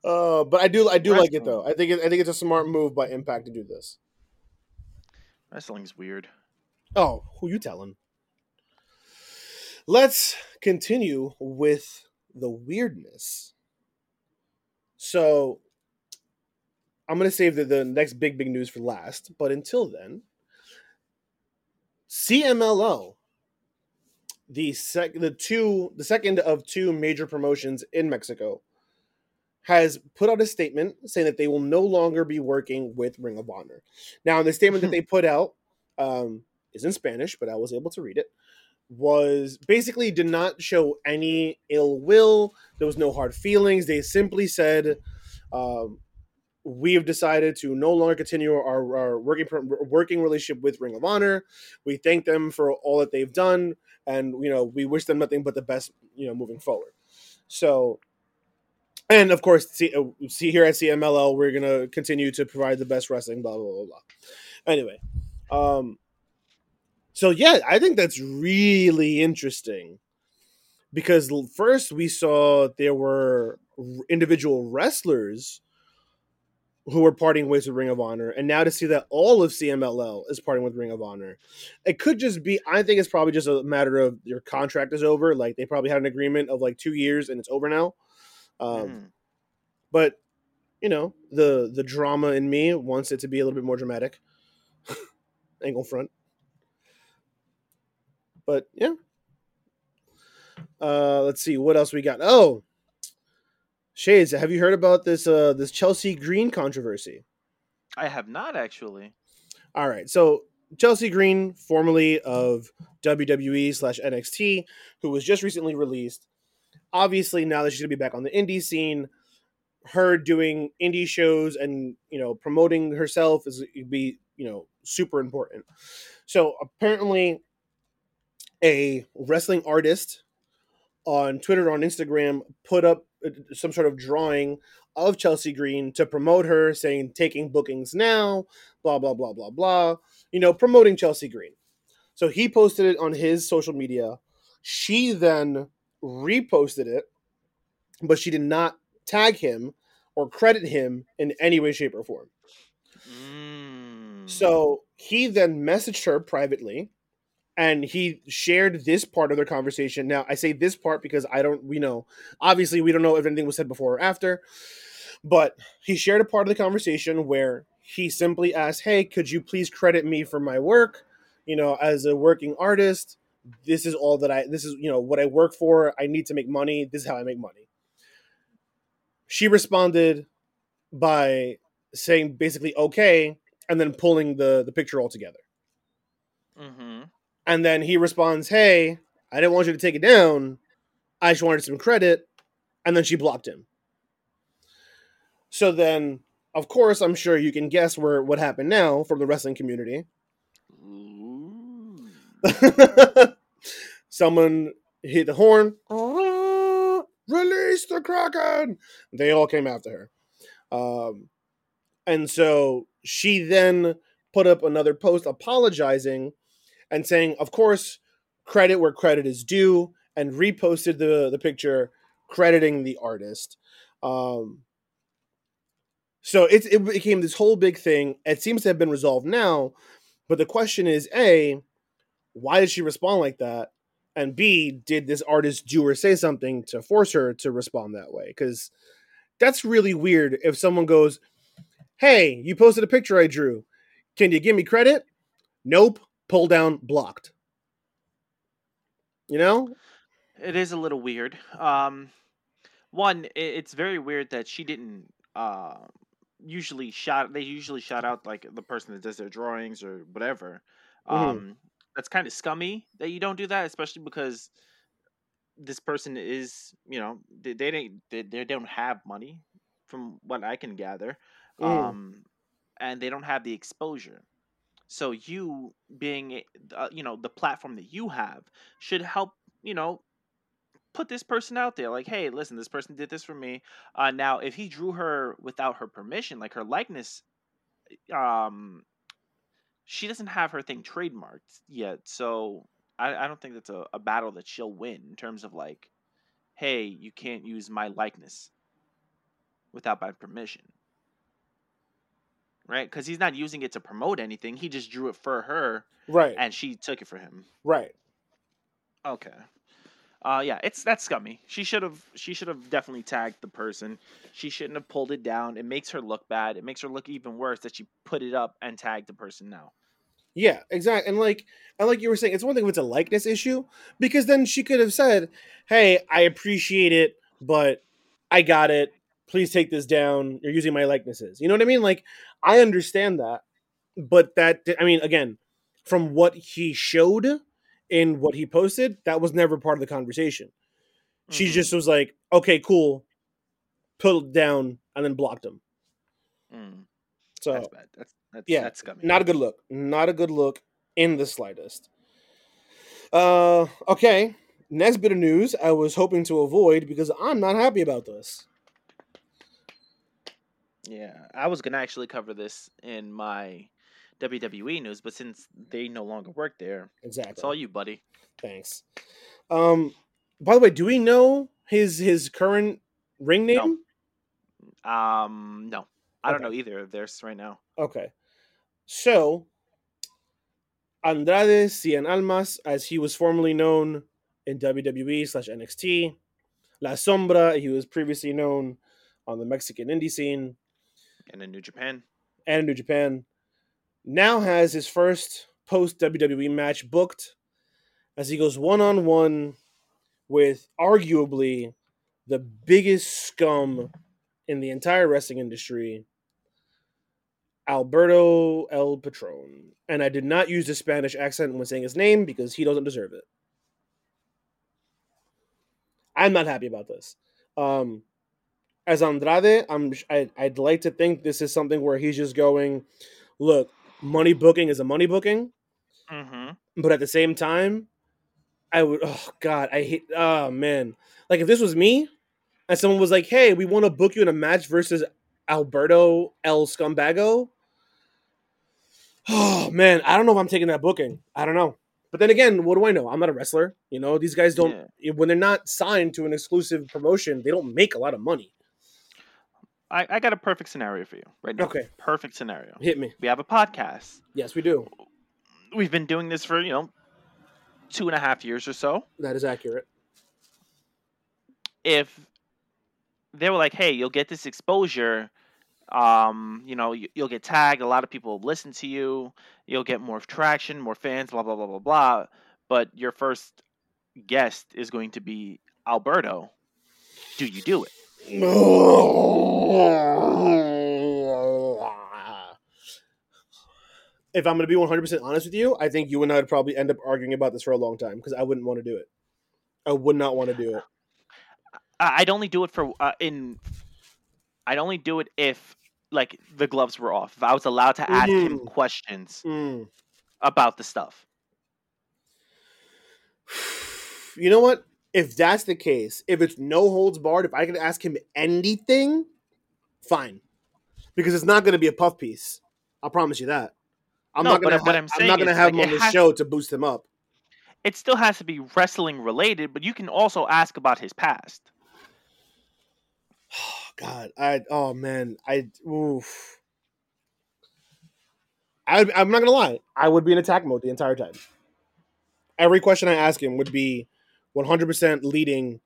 uh, but I do, I do Wrestling. like it though. I think, it, I think it's a smart move by Impact to do this. Wrestling's weird. Oh, who you telling? Let's continue with the weirdness. So I'm gonna save the, the next big big news for last. But until then, CMLL, the sec the two the second of two major promotions in Mexico, has put out a statement saying that they will no longer be working with Ring of Honor. Now, the statement that they put out um, is in Spanish, but I was able to read it. Was basically did not show any ill will. There was no hard feelings. They simply said, um, "We have decided to no longer continue our, our working working relationship with Ring of Honor. We thank them for all that they've done, and you know we wish them nothing but the best. You know, moving forward." So and of course, see, uh, see here at CMLL, we're gonna continue to provide the best wrestling. Blah blah blah blah. Anyway, um, so yeah, I think that's really interesting because first we saw there were individual wrestlers who were parting ways with Ring of Honor, and now to see that all of CMLL is parting with Ring of Honor, it could just be. I think it's probably just a matter of your contract is over. Like they probably had an agreement of like two years, and it's over now. Um, Mm. but you know the the drama in me wants it to be a little bit more dramatic angle front but yeah uh let's see what else we got oh shades have you heard about this uh this chelsea green controversy I have not actually. all right so chelsea green formerly of wwe slash nxt who was just recently released obviously now that she's gonna be back on the indie scene her doing indie shows and you know promoting herself is be you know super important so apparently a wrestling artist on twitter or on instagram put up some sort of drawing of chelsea green to promote her saying taking bookings now blah blah blah blah blah you know promoting chelsea green so he posted it on his social media she then reposted it but she did not tag him or credit him in any way, shape, or form. Mm. So he then messaged her privately and he shared this part of their conversation. Now, I say this part because I don't, we know, obviously, we don't know if anything was said before or after, but he shared a part of the conversation where he simply asked, Hey, could you please credit me for my work? You know, as a working artist, this is all that I, this is, you know, what I work for. I need to make money. This is how I make money she responded by saying basically okay and then pulling the the picture all together Mm-hmm. And then he responds hey i didn't want you to take it down. I just wanted some credit. And then she blocked him. So then of course i'm sure you can guess where what happened now from the wrestling community. Someone hit the horn. Release the kraken. They all came after her. Um, and so she then put up another post apologizing and saying of course credit where credit is due and reposted the, the picture crediting the artist. Um, so it, it became this whole big thing. It seems to have been resolved now but the question is a why did she respond like that? And b did this artist do or say something to force her to respond that way? Because that's really weird if someone goes hey you posted a picture i drew. Can you give me credit? Nope pull down blocked you know It is a little weird. Um, one, it's very weird that she didn't. Uh, usually shout. They usually shout out like the person that does their drawings or whatever. Mhm. Um, that's kind of scummy that you don't do that, especially because this person is, you know, they they don't they, they don't have money, from what I can gather, Mhm. um, and they don't have the exposure. So you being, uh, you know, the platform that you have should help, you know, put this person out there like hey listen this person did this for me uh now if he drew her without her permission like her likeness um she doesn't have her thing trademarked yet so i, I don't think that's a, a battle that she'll win in terms of like hey you can't use my likeness without my permission. Right? Because he's not using it to promote anything. He just drew it for her, Right. and she took it for him. right. Okay. Uh, yeah, it's that's scummy. She should have she should have definitely tagged the person. She shouldn't have pulled it down. It makes her look bad. It makes her look even worse that she put it up and tagged the person now. Yeah, exactly. And like and like you were saying, it's one thing if it's a likeness issue, because then she could have said, Hey, I appreciate it, but I got it. Please take this down. You're using my likenesses. You know what I mean? Like I understand that. But that I mean, again, from what he showed in what he posted, that was never part of the conversation. She Mhm. just was like, Okay, cool. Put it down and then blocked him. Mm, So that's bad. That's that's yeah, that's scummy. not a good look. Not a good look in the slightest. Uh, okay. Next bit of news I was hoping to avoid because I'm not happy about this. Yeah, I was gonna actually cover this in my WWE news, but since they no longer work there, Exactly. it's all you, buddy. Thanks. Um, by the way, do we know his his current ring No. name? Um, no, I don't know either of theirs right now. Okay. So, Andrade Cien Almas, as he was formerly known in WWE slash NXT, La Sombra, he was previously known on the Mexican indie scene And in New Japan, and New Japan, now has his first post WWE match booked as he goes one on one with arguably the biggest scum in the entire wrestling industry, Alberto El Patron. And I did not use the Spanish accent when saying his name because he doesn't deserve it. I'm not happy about this. Um, as Andrade, I'm I, I'd like to think this is something where he's just going, look, money booking is a money booking, mm-hmm. but at the same time, I would oh god, I hate oh man. Like if this was me and someone was like, "Hey, we want to book you in a match versus Alberto El Scumbago." Oh man, I don't know if I'm taking that booking. I don't know. But then again, what do I know? I'm not a wrestler. You know, these guys don't when they're not signed to an exclusive promotion, they don't make a lot of money. I, I got a perfect scenario for you right now. Okay. Perfect scenario. Hit me. We have a podcast. Yes, we do. We've been doing this for, you know, two and a half years or so. That is accurate. If they were like, hey, you'll get this exposure, um, you know, you, you'll get tagged, a lot of people will listen to you, you'll get more traction, more fans, blah, blah, blah, blah, blah. But your first guest is going to be Alberto. Do you do it? If I'm going to be 100% honest with you, I think you and I would probably end up arguing about this for a long time because I wouldn't want to do it. I would not want to do it. I'd only do it for uh, in. I'd only do it if like the gloves were off. If I was allowed to ask him Mm. questions Mm. about the stuff. You know what? If that's the case, if it's no holds barred, if I can ask him anything, fine. Because it's not going to be a puff piece. I'll promise you that. I'm No, not going to. what I'm, I'm not going to have like, him on the show to boost him up. It still has to be wrestling related, but you can also ask about his past. Oh god, I oh man, I oof. I I'm not gonna lie, I would be in attack mode the entire time. Every question I ask him would be 100 percent leading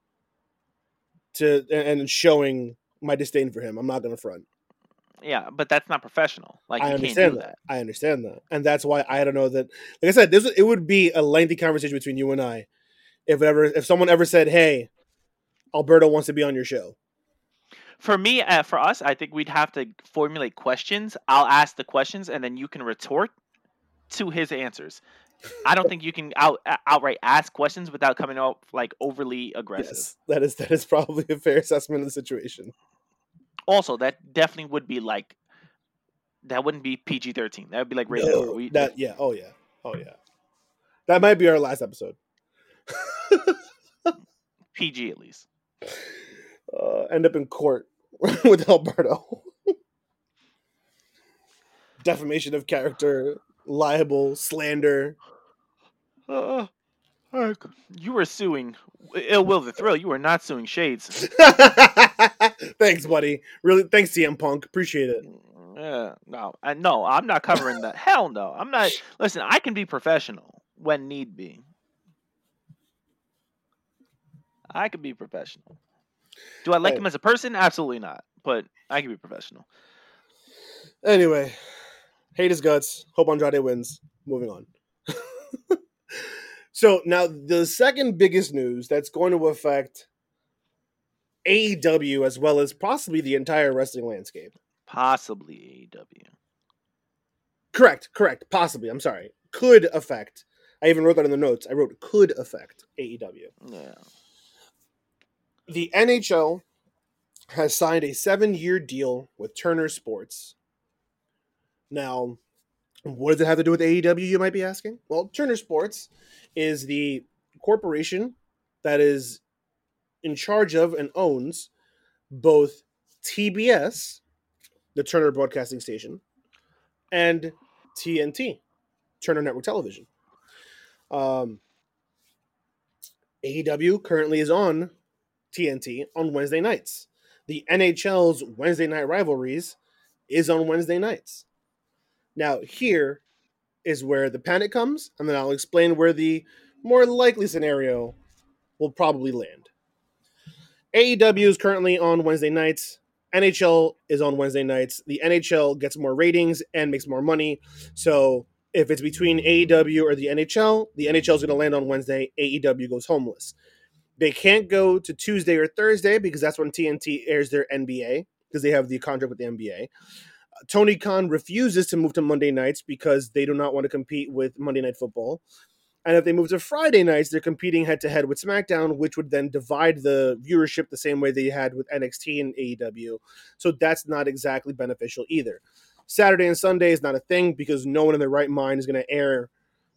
to and showing my disdain for him. I'm not gonna front. Yeah, but that's not professional. Like I understand do that. that. I understand that, and that's why I don't know that. Like I said, this it would be a lengthy conversation between you and I if ever if someone ever said, "Hey, Alberto wants to be on your show." For me, uh, for us, I think we'd have to formulate questions. I'll ask the questions, and then you can retort to his answers. I don't think you can out outright ask questions without coming off like overly aggressive. Yes, that is that is probably a fair assessment of the situation. Also, that definitely would be like that wouldn't be PG thirteen. That would be like rated. No, We, that yeah, oh yeah, oh yeah. That might be our last episode. PG at least. Uh, end up in court with Alberto. Defamation of character, libel, slander. Uh, you were suing Ill Will the Thrill. You were not suing Shades. thanks, buddy. Really, thanks, CM Punk. Appreciate it. Yeah, no, I, no, I'm not covering that. Hell no, I'm not. Listen, I can be professional when need be. I can be professional. Do I like Hey. him as a person? Absolutely not. But I can be professional. Anyway, hate his guts. Hope Andrade wins. Moving on. so now the second biggest news that's going to affect AEW as well as possibly the entire wrestling landscape. Possibly AEW. Correct, correct. Possibly. I'm sorry. Could affect. I even wrote that in the notes. I wrote could affect AEW. Yeah. The NHL has signed a seven year deal with Turner Sports. Now, what does it have to do with AEW, you might be asking? Well, Turner Sports is the corporation that is in charge of and owns both TBS, the Turner Broadcasting Station, and TNT, Turner Network Television. Um, AEW currently is on TNT on Wednesday nights. The NHL's Wednesday night rivalries is on Wednesday nights. Now, here is where the panic comes, and then I'll explain where the more likely scenario will probably land. AEW is currently on Wednesday nights. NHL is on Wednesday nights. The NHL gets more ratings and makes more money. So if it's between AEW or the NHL, the NHL is going to land on Wednesday. AEW goes homeless. They can't go to Tuesday or Thursday because that's when TNT airs their NBA because they have the contract with the NBA. Tony Khan refuses to move to Monday nights because they do not want to compete with Monday Night Football. And if they move to Friday nights, they're competing head to head with SmackDown, which would then divide the viewership the same way they had with NXT and AEW. So that's not exactly beneficial either. Saturday and Sunday is not a thing because no one in their right mind is going to air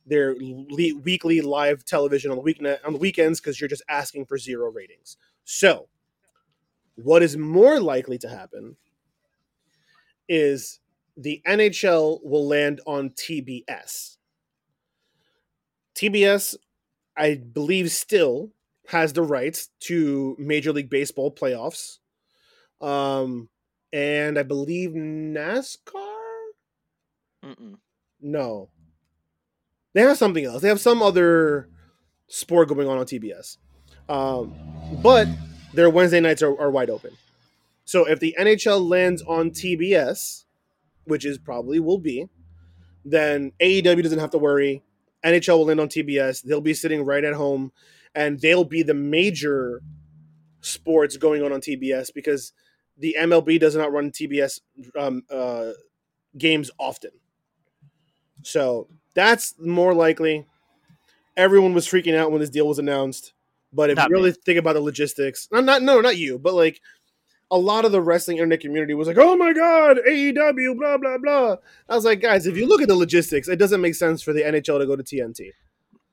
their le- weekly live television on the weekend on the weekends because you're just asking for zero ratings. So, what is more likely to happen is the NHL will land on TBS. TBS, I believe, still has the rights to Major League Baseball playoffs, um, and I believe NASCAR. Mm-mm. No, they have something else. They have some other sport going on on TBS, um, but their Wednesday nights are, are wide open. So if the NHL lands on TBS, which is probably will be, then AEW doesn't have to worry. NHL will land on TBS. They'll be sitting right at home, and they'll be the major sports going on on TBS because the MLB does not run TBS um, uh, games often. So that's more likely. Everyone was freaking out when this deal was announced, but if Not you me. really think about the logistics, not, not no, not you, but like a lot of the wrestling internet community was like, "Oh my god, AEW, blah blah blah." I was like, guys, if you look at the logistics, it doesn't make sense for the NHL to go to TNT.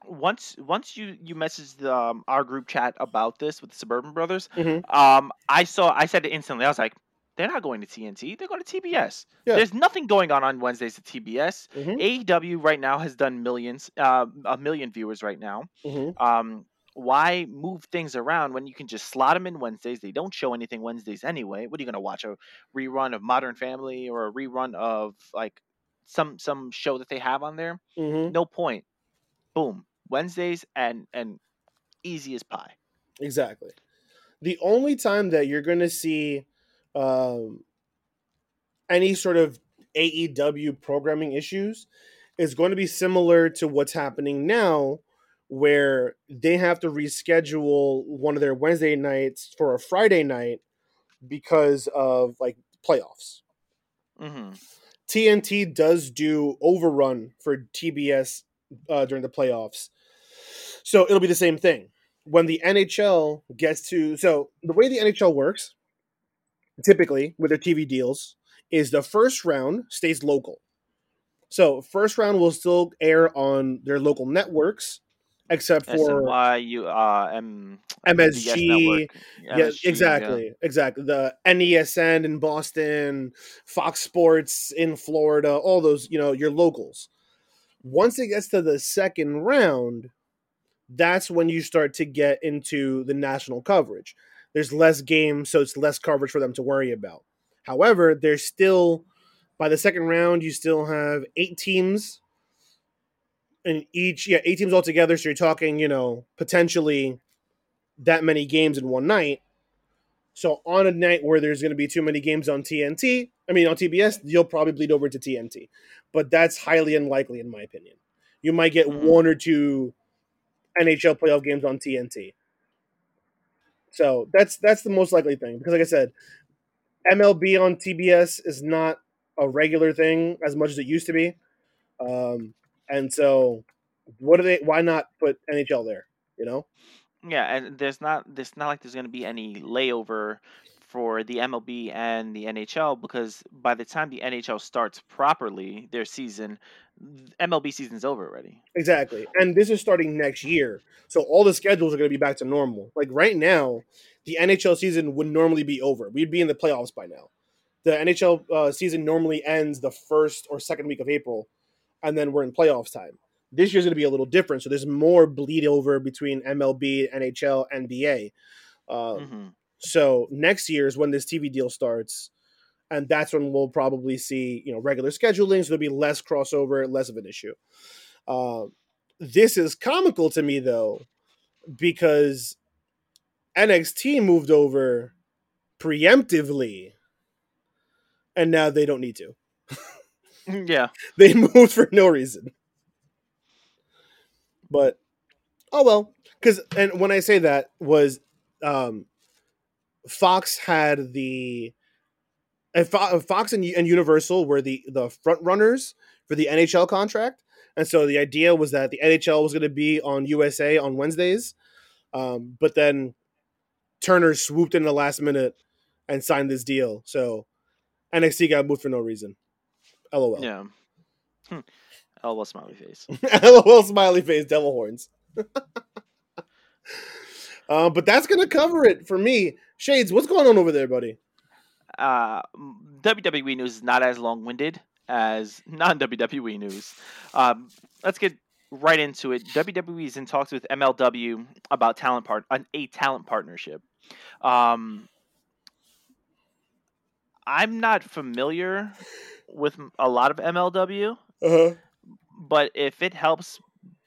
Once once you you messaged um, our group chat about this with the Suburban Brothers, Mhm. um, I saw I said it instantly. I was like, they're not going to TNT. They're going to TBS. Yeah. There's nothing going on on Wednesdays at TBS. Mhm. AEW right now has done millions, uh, a million viewers right now. Mhm. Um, why move things around when you can just slot them in Wednesdays? They don't show anything Wednesdays anyway. What are you going to watch a rerun of Modern Family or a rerun of like some some show that they have on there? Mhm. No point. Boom. Wednesdays and and easy as pie. Exactly. The only time that you're going to see um, any sort of AEW programming issues is going to be similar to what's happening now, where they have to reschedule one of their Wednesday nights for a Friday night because of like playoffs. hmm TNT does do overrun for TBS uh, during the playoffs. So it'll be the same thing. When the NHL gets to so the way the NHL works typically with their TV deals is the first round stays local. So first round will still air on their local networks except for SNY, you uh, M- MSG, yeah, MSG, exactly, exactly. The NESN in Boston, Fox Sports in Florida, all those, you know, your locals. Once it gets to the second round, that's when you start to get into the national coverage. There's less games, so it's less coverage for them to worry about. However, there's still by the second round, you still have eight teams, and each yeah eight teams altogether. So you're talking, you know, potentially that many games in one night. So on a night where there's going to be too many games on TNT, I mean on TBS, you'll probably bleed over to TNT, but that's highly unlikely in my opinion. You might get Mhm. one or two NHL playoff games on TNT. So that's that's the most likely thing because, like I said, MLB on TBS is not a regular thing as much as it used to be, um, and so what do they? Why not put NHL there? You know, Yeah, and there's not there's not like there's going to be any layover for the MLB and the NHL because by the time the NHL starts properly their season, MLB season's over already. exactly. And this is starting next year, so all the schedules are going to be back to normal. Like right now, the NHL season would normally be over. We'd be in the playoffs by now. The NHL uh, season normally ends the first or second week of April, and then we're in playoffs time. This year's going to be a little different, so there's more bleed over between MLB, NHL, NBA. Uh, hmm So next year is when this TV deal starts, and that's when we'll probably see you know regular scheduling. So there'll be less crossover, less of an issue. Uh, this is comical to me though, because NXT moved over preemptively, and now they don't need to. Yeah. They moved for no reason. But oh well, because and when I say that was um, Fox had the Fox and, and Universal were the the front runners for the NHL contract, and so the idea was that the NHL was going to be on USA on Wednesdays, um, but then Turner swooped in the last minute and signed this deal, so NXT got moved for no reason. LOL. Yeah. Hmm. LOL smiley face. LOL smiley face devil horns. uh, but that's gonna cover it for me. Shades, what's going on over there, buddy? uh, WWE news is not as long winded as non WWE news. Um, let's get right into it. WWE is in talks with MLW about talent part an, a talent partnership. Um, I'm not familiar with a lot of MLW, Uh but if it helps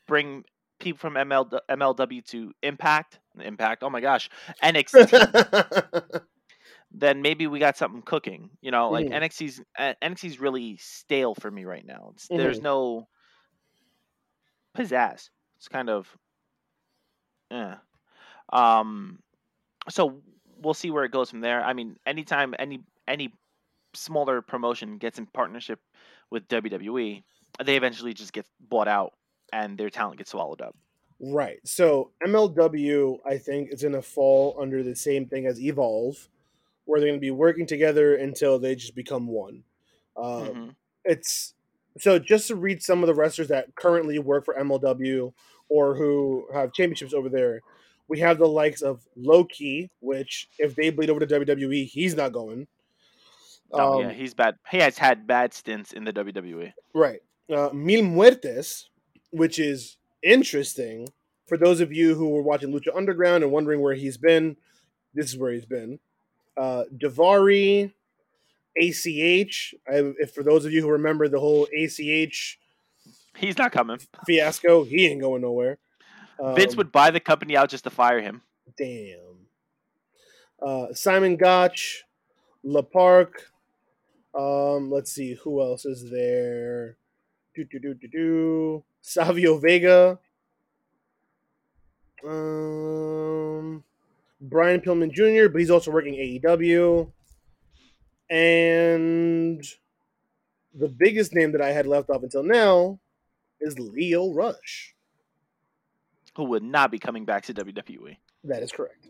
bring people from ML, MLW to Impact, Impact, oh my gosh, NXT, then maybe we got something cooking. You know, like Mhm. NXT's uh, NXT's really stale for me right now. It's, There's no pizzazz. It's kind of, yeah. Um, so we'll see where it goes from there. I mean, anytime any any smaller promotion gets in partnership with WWE, they eventually just get bought out and their talent gets swallowed up. right. So MLW, I think, is gonna fall under the same thing as Evolve, where they're gonna be working together until they just become one. Um, Mhm. it's so just to read some of the wrestlers that currently work for MLW or who have championships over there. We have the likes of Loki, which if they bleed over to WWE, he's not going. Oh Um, yeah, he's bad. He has had bad stints in the. WWE. Right. Uh, Mil Muertes, which is interesting for those of you who were watching Lucha Underground and wondering where he's been. This is where he's been. Uh, Davari, ACH. I, if for those of you who remember the whole ACH He's not coming. fiasco, he ain't going nowhere. Vince Um, would buy the company out just to fire him. Damn. Uh, Simon Gotch, LA Park. Um, let's see who else is there. Do do do do do. Savio Vega. Um, Brian Pillman Jr., but he's also working AEW. And the biggest name that I had left off until now is Lio Rush. Who would not be coming back to WWE? That is correct.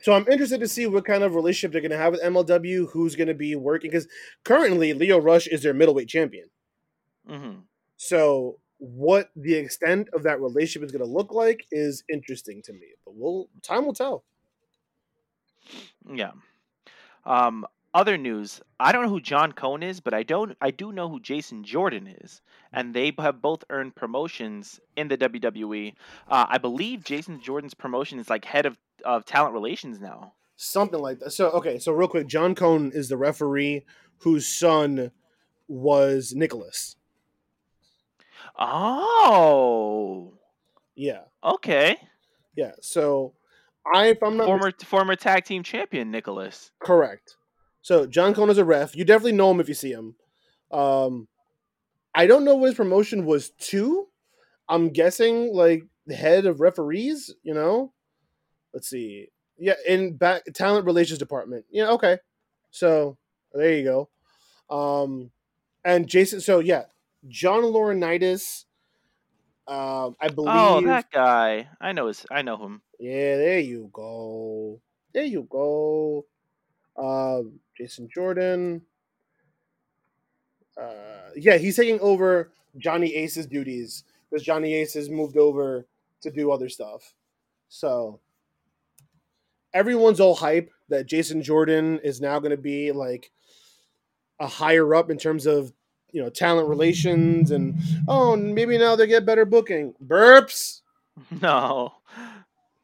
So I'm interested to see what kind of relationship they're going to have with MLW, who's going to be working, because currently Lio Rush is their middleweight champion. hmm So what the extent of that relationship is going to look like is interesting to me. But we'll time will tell. Yeah. Um, other news. I don't know who John Cone is, but I don't. I do know who Jason Jordan is, and they have both earned promotions in the WWE. Uh, I believe Jason Jordan's promotion is like head of of talent relations now. something like that. So okay, so real quick, John Cone is the referee whose son was Nicholas. Oh, Yeah, okay. yeah. So I, if I'm not Former former tag team champion Nicholas. Correct. So John Cone is a ref. You definitely know him if you see him. Um, I don't know what his promotion was to. I'm guessing like the head of referees. You know, let's see. Yeah, in back talent relations department. Yeah, okay. So there you go. Um, and Jason. So yeah, John Laurinaitis. Um, I believe. Oh, that guy. I know his. I know him. Yeah, there you go. There you go. Um, Jason Jordan. Uh, yeah, he's taking over Johnny Ace's duties because Johnny Ace has moved over to do other stuff. So everyone's all hype that Jason Jordan is now going to be like a higher up in terms of you know talent relations and oh maybe now they get better booking burps No,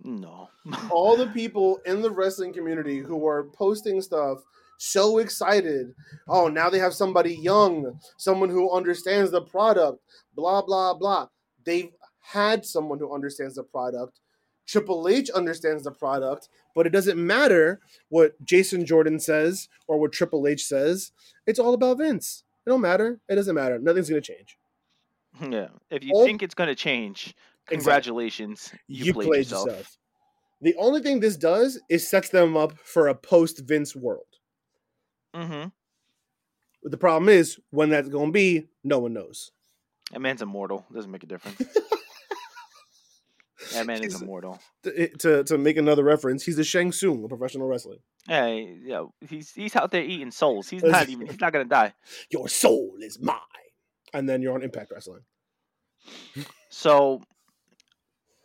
no. all the people in the wrestling community who are posting stuff so excited. Oh, now they have somebody young, someone who understands the product, blah, blah, blah. They've had someone who understands the product. Triple H understands the product, but it doesn't matter what Jason Jordan says or what Triple H says. It's all about Vince. It don't matter. It doesn't matter. Nothing's going to change. Yeah. If you All- think it's gonna change, congratulations. You, played, yourself. The only thing this does is sets them up for a post Vince world. Mm-hmm. But the problem is when that's going to be, no one knows. That man's immortal. Doesn't make a difference. that man is immortal. To, to, to make another reference, he's a Shang Tsung of professional wrestling. Hey, yeah, he's he's out there eating souls. He's not even. He's not gonna die. Your soul is mine. And then you're on Impact Wrestling. So,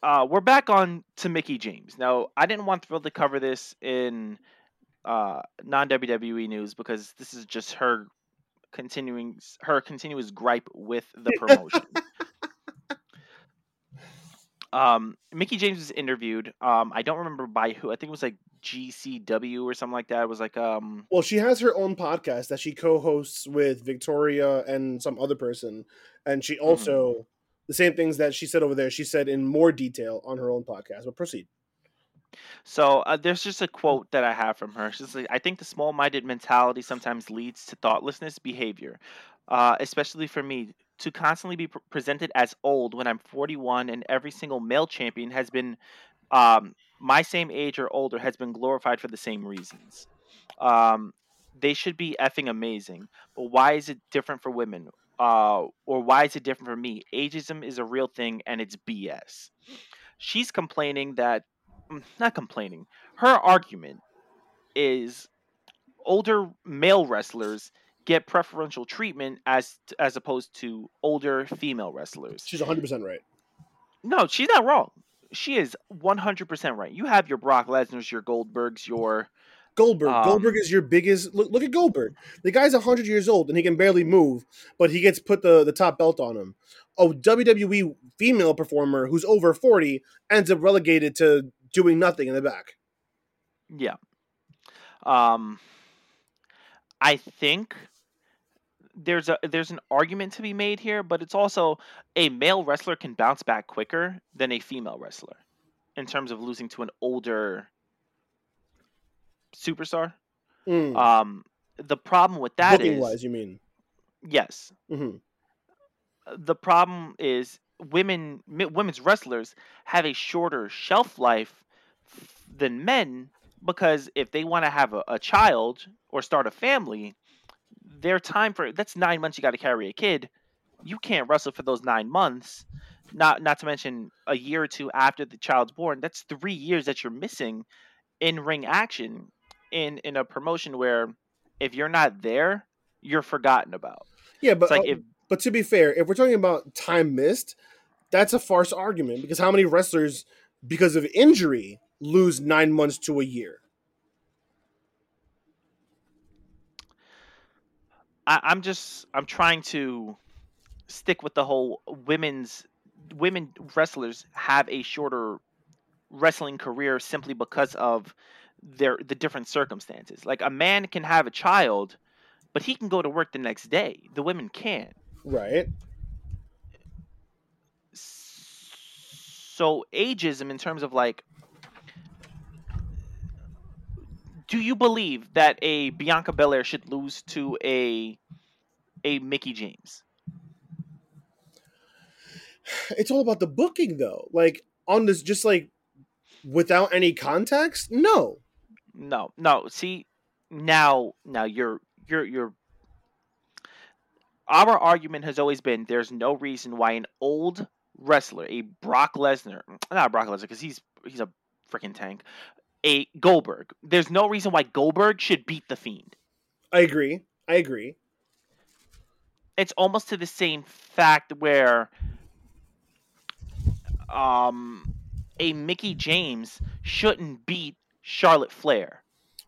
uh, we're back on to Mickie James. Now, I didn't want Thrill to cover this in uh, non WWE news because this is just her continuing her continuous gripe with the promotion. Um, Mickie James was interviewed. Um, I don't remember by who. I think it was like GCW or something like that. It was like um, Well, she has her own podcast that she co hosts with Victoria and some other person. And she also, the same things that she said over there, she said in more detail on her own podcast. But proceed. So uh, there's just a quote that I have from her. She's like, "I think the small-minded mentality sometimes leads to thoughtlessness behavior, uh, especially for me. To constantly be pr- presented as old when I'm 41 and every single male champion has been um, my same age or older has been glorified for the same reasons. Um, they should be effing amazing, but why is it different for women? Uh, or why is it different for me? Ageism is a real thing and it's BS." She's complaining that mm, not complaining. Her argument is older male wrestlers get preferential treatment as as opposed to older female wrestlers. She's 100% right. No, she's not wrong. She is 100% right. You have your Brock Lesnar's, your Goldbergs, your Goldberg. Um, Goldberg is your biggest. Look, look at Goldberg. The guy's 100 years old and he can barely move, but he gets put the, the top belt on him. A WWE female performer who's over 40 ends up relegated to doing nothing in the back. yeah. Um I think there's a there's an argument to be made here, but it's also a male wrestler can bounce back quicker than a female wrestler in terms of losing to an older superstar. Mm. Um, the problem with that Booking is wise, you mean? yes, hmm the problem is women women's wrestlers have a shorter shelf life than men because if they want to have a, a child or start a family their time for that's nine months you got to carry a kid you can't wrestle for those nine months not not to mention a year or two after the child's born that's three years that you're missing in ring action in in a promotion where if you're not there you're forgotten about Yeah, but like uh, if but to be fair, if we're talking about time missed, that's a farce argument because how many wrestlers, because of injury, lose nine months to a year? I, I'm just I'm trying to stick with the whole women's women wrestlers have a shorter wrestling career simply because of their the different circumstances. Like a man can have a child, but he can go to work the next day. The women can't. Right. So ageism in terms of like do you believe that a Bianca Belair should lose to a a Mickie James? It's all about the booking though. Like on this just like without any context? No. No. No. See, now now you're you're you're our argument has always been there's no reason why an old wrestler, a Brock Lesnar, not Brock Lesnar because he's he's a freaking tank, a Goldberg. There's no reason why Goldberg should beat the Fiend. I agree. I agree. It's almost to the same fact where um a Mickie James shouldn't beat Charlotte Flair.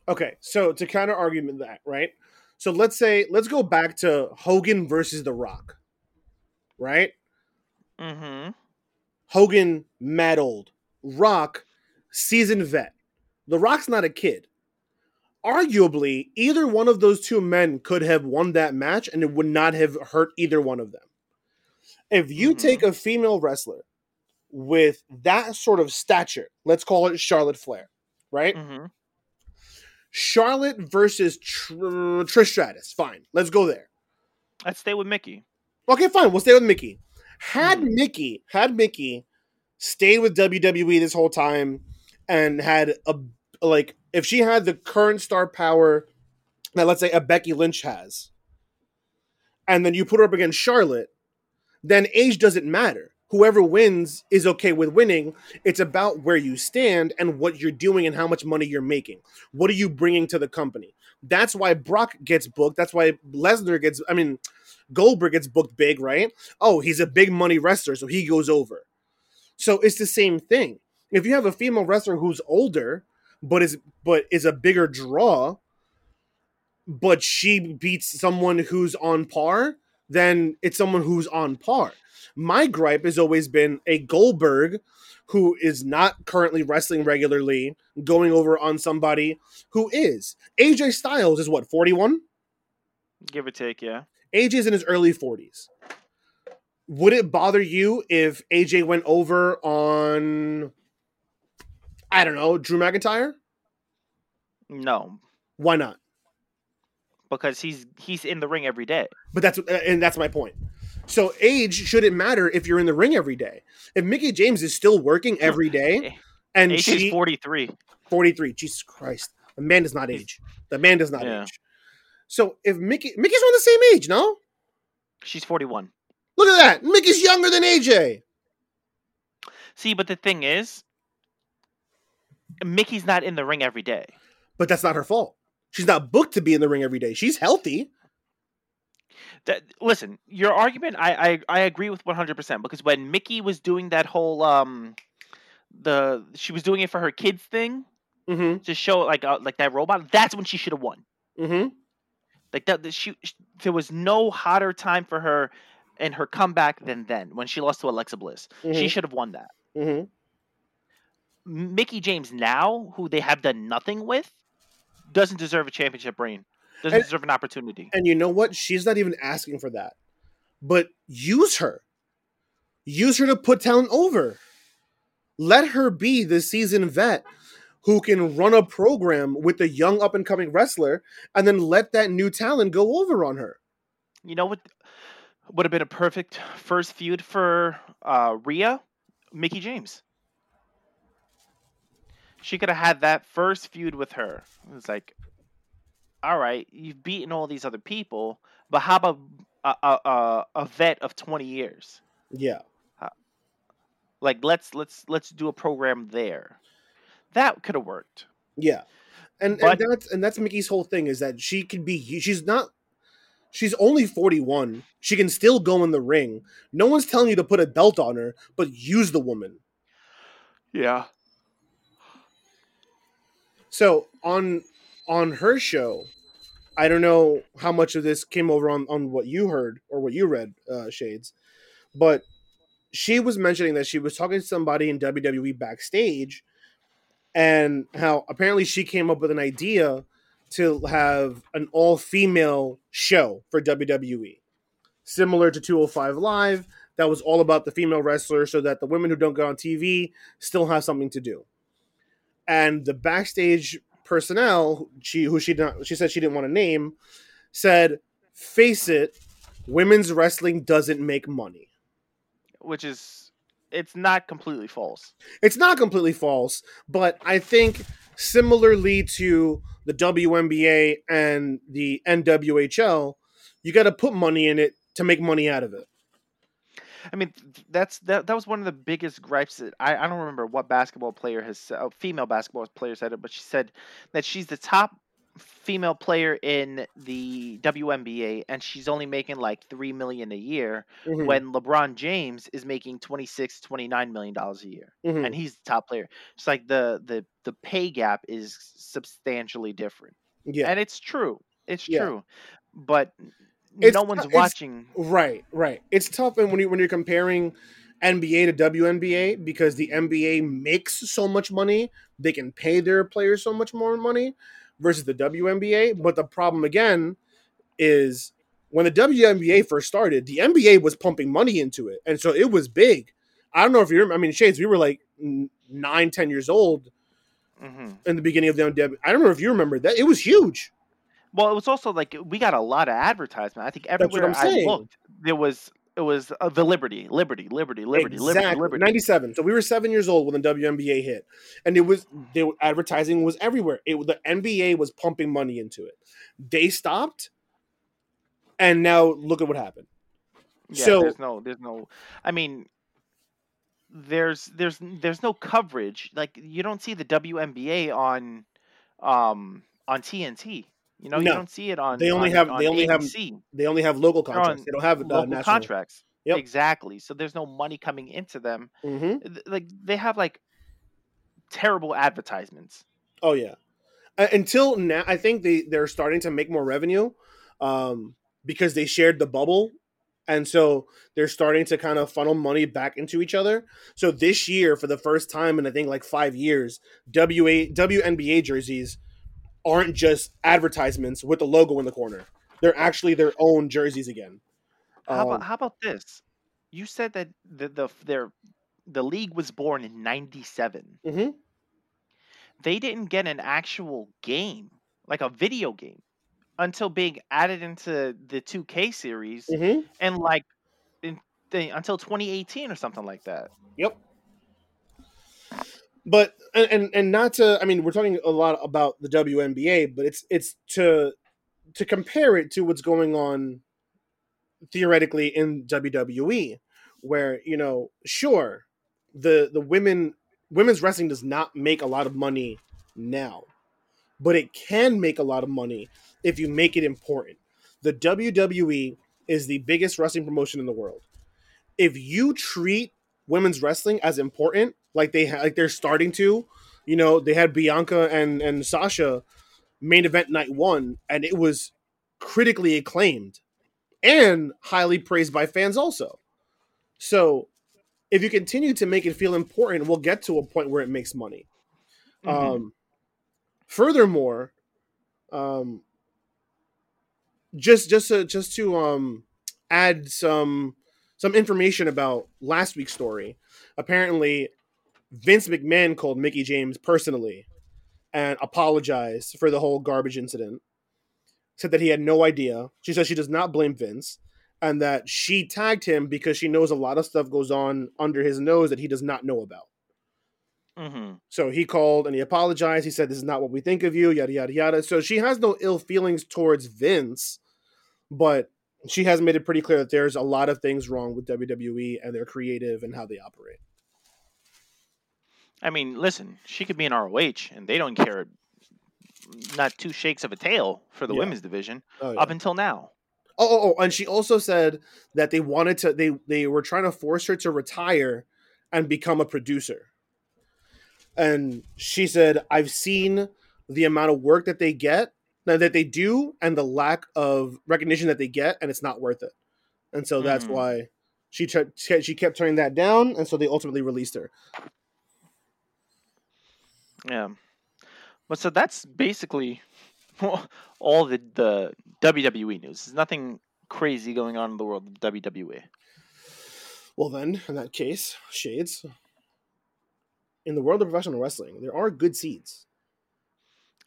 Okay, so to counter argument that, right? So let's say let's go back to Hogan versus The Rock. Right? Mm-hmm. Hogan mad old. Rock seasoned vet. The Rock's not a kid. Arguably, either one of those two men could have won that match and it would not have hurt either one of them. If you Mhm. take a female wrestler with that sort of stature, let's call it Charlotte Flair, right? Mm-hmm. Charlotte versus Tr- Trish Stratus. Fine, let's go there. Let's stay with Mickie. Okay, fine. We'll stay with Mickie. Had Hmm. Mickie had Mickie stayed with WWE this whole time and had a like if she had the current star power that let's say a Becky Lynch has, and then you put her up against Charlotte, then age doesn't matter. Whoever wins is okay with winning. It's about where you stand and what you're doing and how much money you're making. What are you bringing to the company? That's why Brock gets booked. That's why Lesnar gets. I mean, Goldberg gets booked big, right? Oh, he's a big money wrestler, so he goes over. So it's the same thing. If you have a female wrestler who's older, but is but is a bigger draw, but she beats someone who's on par, then it's someone who's on par. My gripe has always been a Goldberg who is not currently wrestling regularly, going over on somebody who is. AJ Styles is what, 41? Give or take, yeah. AJ's in his early 40s. Would it bother you if AJ went over on, I don't know, Drew McIntyre? No, Why not? because he's he's in the ring every day. But that's uh, and that's my point. So age shouldn't matter if you're in the ring every day. If Mickie James is still working every day and AJ's she 43. 43, Jesus Christ, the man does not age. The man does not Yeah. age. So if Mickie Mickie's on the same age, no? She's 41. Look at that. Mickie's younger than AJ. See, but the thing is, Mickie's not in the ring every day. But that's not her fault. She's not booked to be in the ring every day. She's healthy. That, listen, your argument, I, I I agree with 100% because when Mickie was doing that whole um the she was doing it for her kids thing Mm-hmm. to show like uh, like that robot, that's when she should have won. Mm-hmm. Like that, that she, sh there was no hotter time for her and her comeback than then when she lost to Alexa Bliss. She Mhm. should have won that. Mickie James now, who they have done nothing with, doesn't deserve a championship reign. Doesn't And- deserve an opportunity. And you know what? She's not even asking for that. But use her. Use her to put talent over. Let her be the seasoned vet who can run a program with a young up and coming wrestler and then let that new talent go over on her. You know what would have been a perfect first feud for uh, Rhea? Mickie James. She could have had that first feud with her. It was like, all right, you've beaten all these other people, but how about a, a, a, vet of 20 years? Yeah. Like let's let's let's do a program there. That could have worked. Yeah. And, But- and that's and that's Mickie's whole thing is that she can be she's not she's only 41. She can still go in the ring. No one's telling you to put a belt on her, but use the woman. Yeah. So on on her show, I don't know how much of this came over on on what you heard or what you read, uh, Shades, but she was mentioning that she was talking to somebody in WWE backstage, and how apparently she came up with an idea to have an all female show for WWE, similar to 205 Live. That was all about the female wrestler, so that the women who don't go on TV still have something to do. And the backstage personnel, she who she not, she said she didn't want to name, said, "Face it, women's wrestling doesn't make money." which is it's not completely false. It's not completely false, but I think similarly to the WNBA and the NWHL, you got to put money in it to make money out of it. I mean, that's that. That was one of the biggest gripes that I, I don't remember what basketball player has, a female basketball player said it, but she said that she's the top female player in the WNBA and she's only making like 3 million a year Mhm, when LeBron James is making 26 29 million dollars a year mhm. and he's the top player. It's like the the the pay gap is substantially different. yeah, And it's true. It's Yeah. true. But It's no one's watching. right, right. It's tough and when you when you're comparing NBA to WNBA because the NBA makes so much money, they can pay their players so much more money versus the WNBA. But the problem again is when the WNBA first started, the NBA was pumping money into it, and so it was big. I don't know if you remember. I mean, Shades, we were like nine, ten years old Mhm. in the beginning of the. I don't know if you remember that. It was huge. Well, it was also like we got a lot of advertisement. I think everywhere I saying. looked, there was it was uh, the Liberty, Liberty, Liberty, Liberty, Liberty, exactly. Liberty. 97. So we were seven years old when the WNBA hit. And it was the advertising was everywhere. It the NBA was pumping money into it. They stopped. And now look at what happened. Yeah, So- there's no, there's no. I mean, there's there's there's no coverage. Like you don't see the WNBA on, um, on TNT. You know, you don't see it on. They only on- have- on they only have They only have local contracts. on They don't have uh, local national contracts. Yep. Exactly. So there's no money coming into them. hmm Like they have like terrible advertisements. Oh yeah. Uh, until now, I think they they're starting to make more revenue, um, because they shared the bubble, and so they're starting to kind of funnel money back into each other. So this year, for the first time in I think like five years, WA WNBA jerseys aren't just advertisements with the logo in the corner. They're actually their own jerseys again. How Um, about how about this? You said that the the their the league was born in '97. mhm. They didn't get an actual game, like a video game, until being added into the 2K series, Mhm. and like in, until 2018 or something like that. Yep. But and, and not to I mean we're talking a lot about the WNBA, but it's it's to to compare it to what's going on theoretically in WWE, where you know sure the the women women's wrestling does not make a lot of money now, but it can make a lot of money if you make it important. The WWE is the biggest wrestling promotion in the world. If you treat women's wrestling as important, like they ha- like they're starting to, you know, they had Bianca and and Sasha main event night one, and it was critically acclaimed and highly praised by fans also. So if you continue to make it feel important, we'll get to a point where it makes money. Mhm. Um, furthermore, um, just just to just to um add some some information about last week's story. Apparently, Vince McMahon called Mickie James personally and apologized for the whole garbage incident. Said that he had no idea. She says she does not blame Vince and that she tagged him because she knows a lot of stuff goes on under his nose that he does not know about. Mhm. So he called and he apologized. He said, This is not what we think of you, yada, yada, yada. So she has no ill feelings towards Vince, but she has made it pretty clear that there's a lot of things wrong with WWE and their creative and how they operate. I mean, listen, she could be in ROH, and they don't care. Not two shakes of a tail for the Yeah. women's division Oh, yeah. up until now. oh, oh, oh, and she also said that they wanted to, they, they were trying to force her to retire and become a producer. And she said, I've seen the amount of work that they get, that they do, and the lack of recognition that they get, and it's not worth it. And so that's Mhm. why she t- she kept turning that down, and so they ultimately released her. Yeah. But so that's basically all the the WWE news. There's nothing crazy going on in the world of WWE. Well, then, in that case, shades. In the world of professional wrestling, there are good seeds.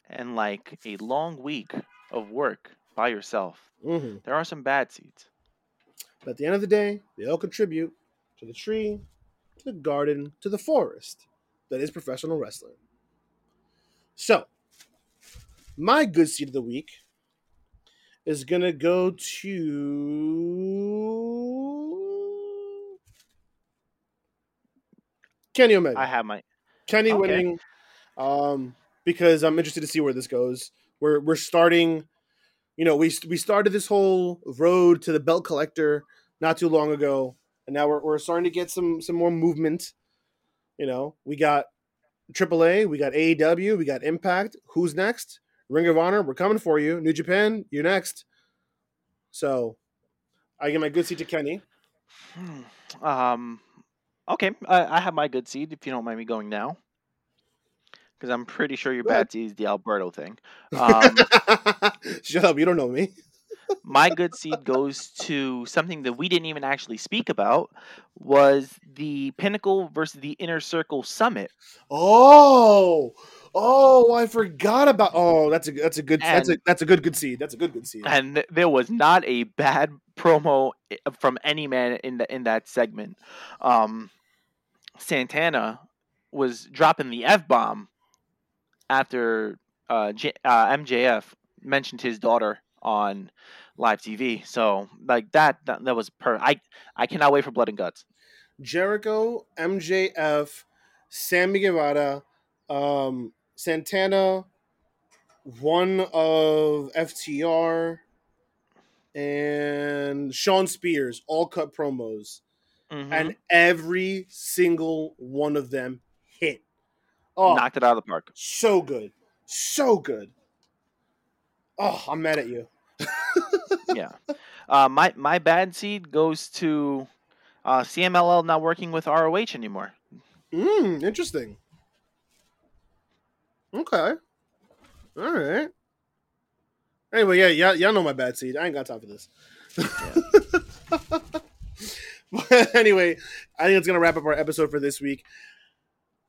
And like a long week of work by yourself, hmm there are some bad seeds. But at the end of the day, they all contribute to the tree, to the garden, to the forest that is professional wrestling. So, my good seed of the week is going to go to Kenny Omega. I have my Kenny Okay. winning um, because I'm interested to see where this goes. We're we're starting, you know, we we started this whole road to the belt collector not too long ago, and now we're we're starting to get some some more movement. You know, we got AAA, we got AEW, we got Impact. Who's next? Ring of Honor, we're coming for you. New Japan, you're next. So, I get my good seat to Kenny. Hmm. Um. Okay, I, I have my good seed. If you don't mind me going now, because I'm pretty sure your bad seed is the Alberto thing. Um, Shut up, you don't know me. My good seed goes to something that we didn't even actually speak about was the Pinnacle versus the Inner Circle Summit. Oh, oh, I forgot about. Oh, that's a that's a good that's a that's a good good seed. That's a good good seed. and there was not a bad promo from any man in the in that segment. Um, Santana was dropping the f bomb after uh, J- uh, MJF mentioned his daughter on live TV. So like that that, that was per. I I cannot wait for Blood and Guts. Jericho, MJF, Sammy Guevara, um, Santana, one of FTR, and Shawn Spears all cut promos, Mhm. and every single one of them hit. Oh, knocked it out of the park. so good, so good. Oh, I'm mad at you. Yeah. Uh, my my bad seed goes to uh, CMLL not working with ROH anymore. Mm, interesting. Okay. All right. Anyway, yeah, y'all, y'all know my bad seed. I ain't got time for this. but anyway, I think it's gonna wrap up our episode for this week.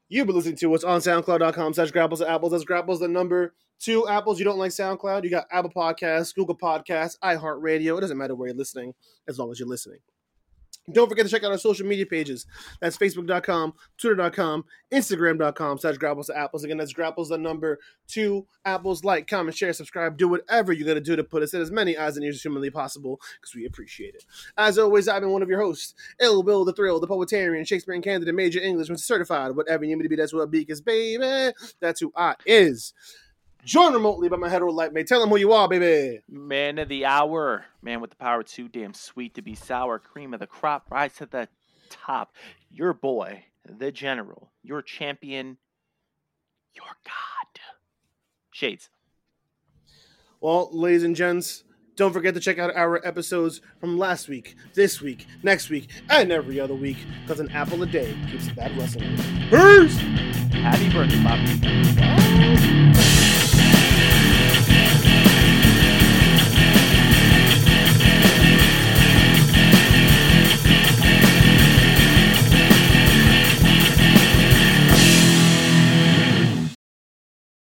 You've been listening to what's on SoundCloud.com slash grapples and apples. That's grapples the number two apples. You don't like SoundCloud, you got Apple Podcasts, Google Podcasts, iHeartRadio. It doesn't matter where you're listening, as long as you're listening. Don't forget to check out our social media pages. That's facebook.com, twitter.com, instagram.com slash grapples to apples. Again, that's grapples the number two apples. Like, comment, share, subscribe, do whatever you got to do to put us in as many eyes and ears as humanly possible because we appreciate it. As always, I've been one of your hosts, Ill Bill the Thrill, the Poetarian, Shakespearean candidate, major English, certified, whatever you need me to be, that's what I be, because baby, that's who I is. Joined remotely by my hetero light mate. Tell him who you are, baby. Man of the hour, man with the power too damn sweet to be sour, cream of the crop, rise to the top. Your boy, the general, your champion, your god. Shades. Well, ladies and gents, don't forget to check out our episodes from last week, this week, next week, and every other week, because an apple a day keeps the bad wrestling. away. Peace! Happy birthday, Bob.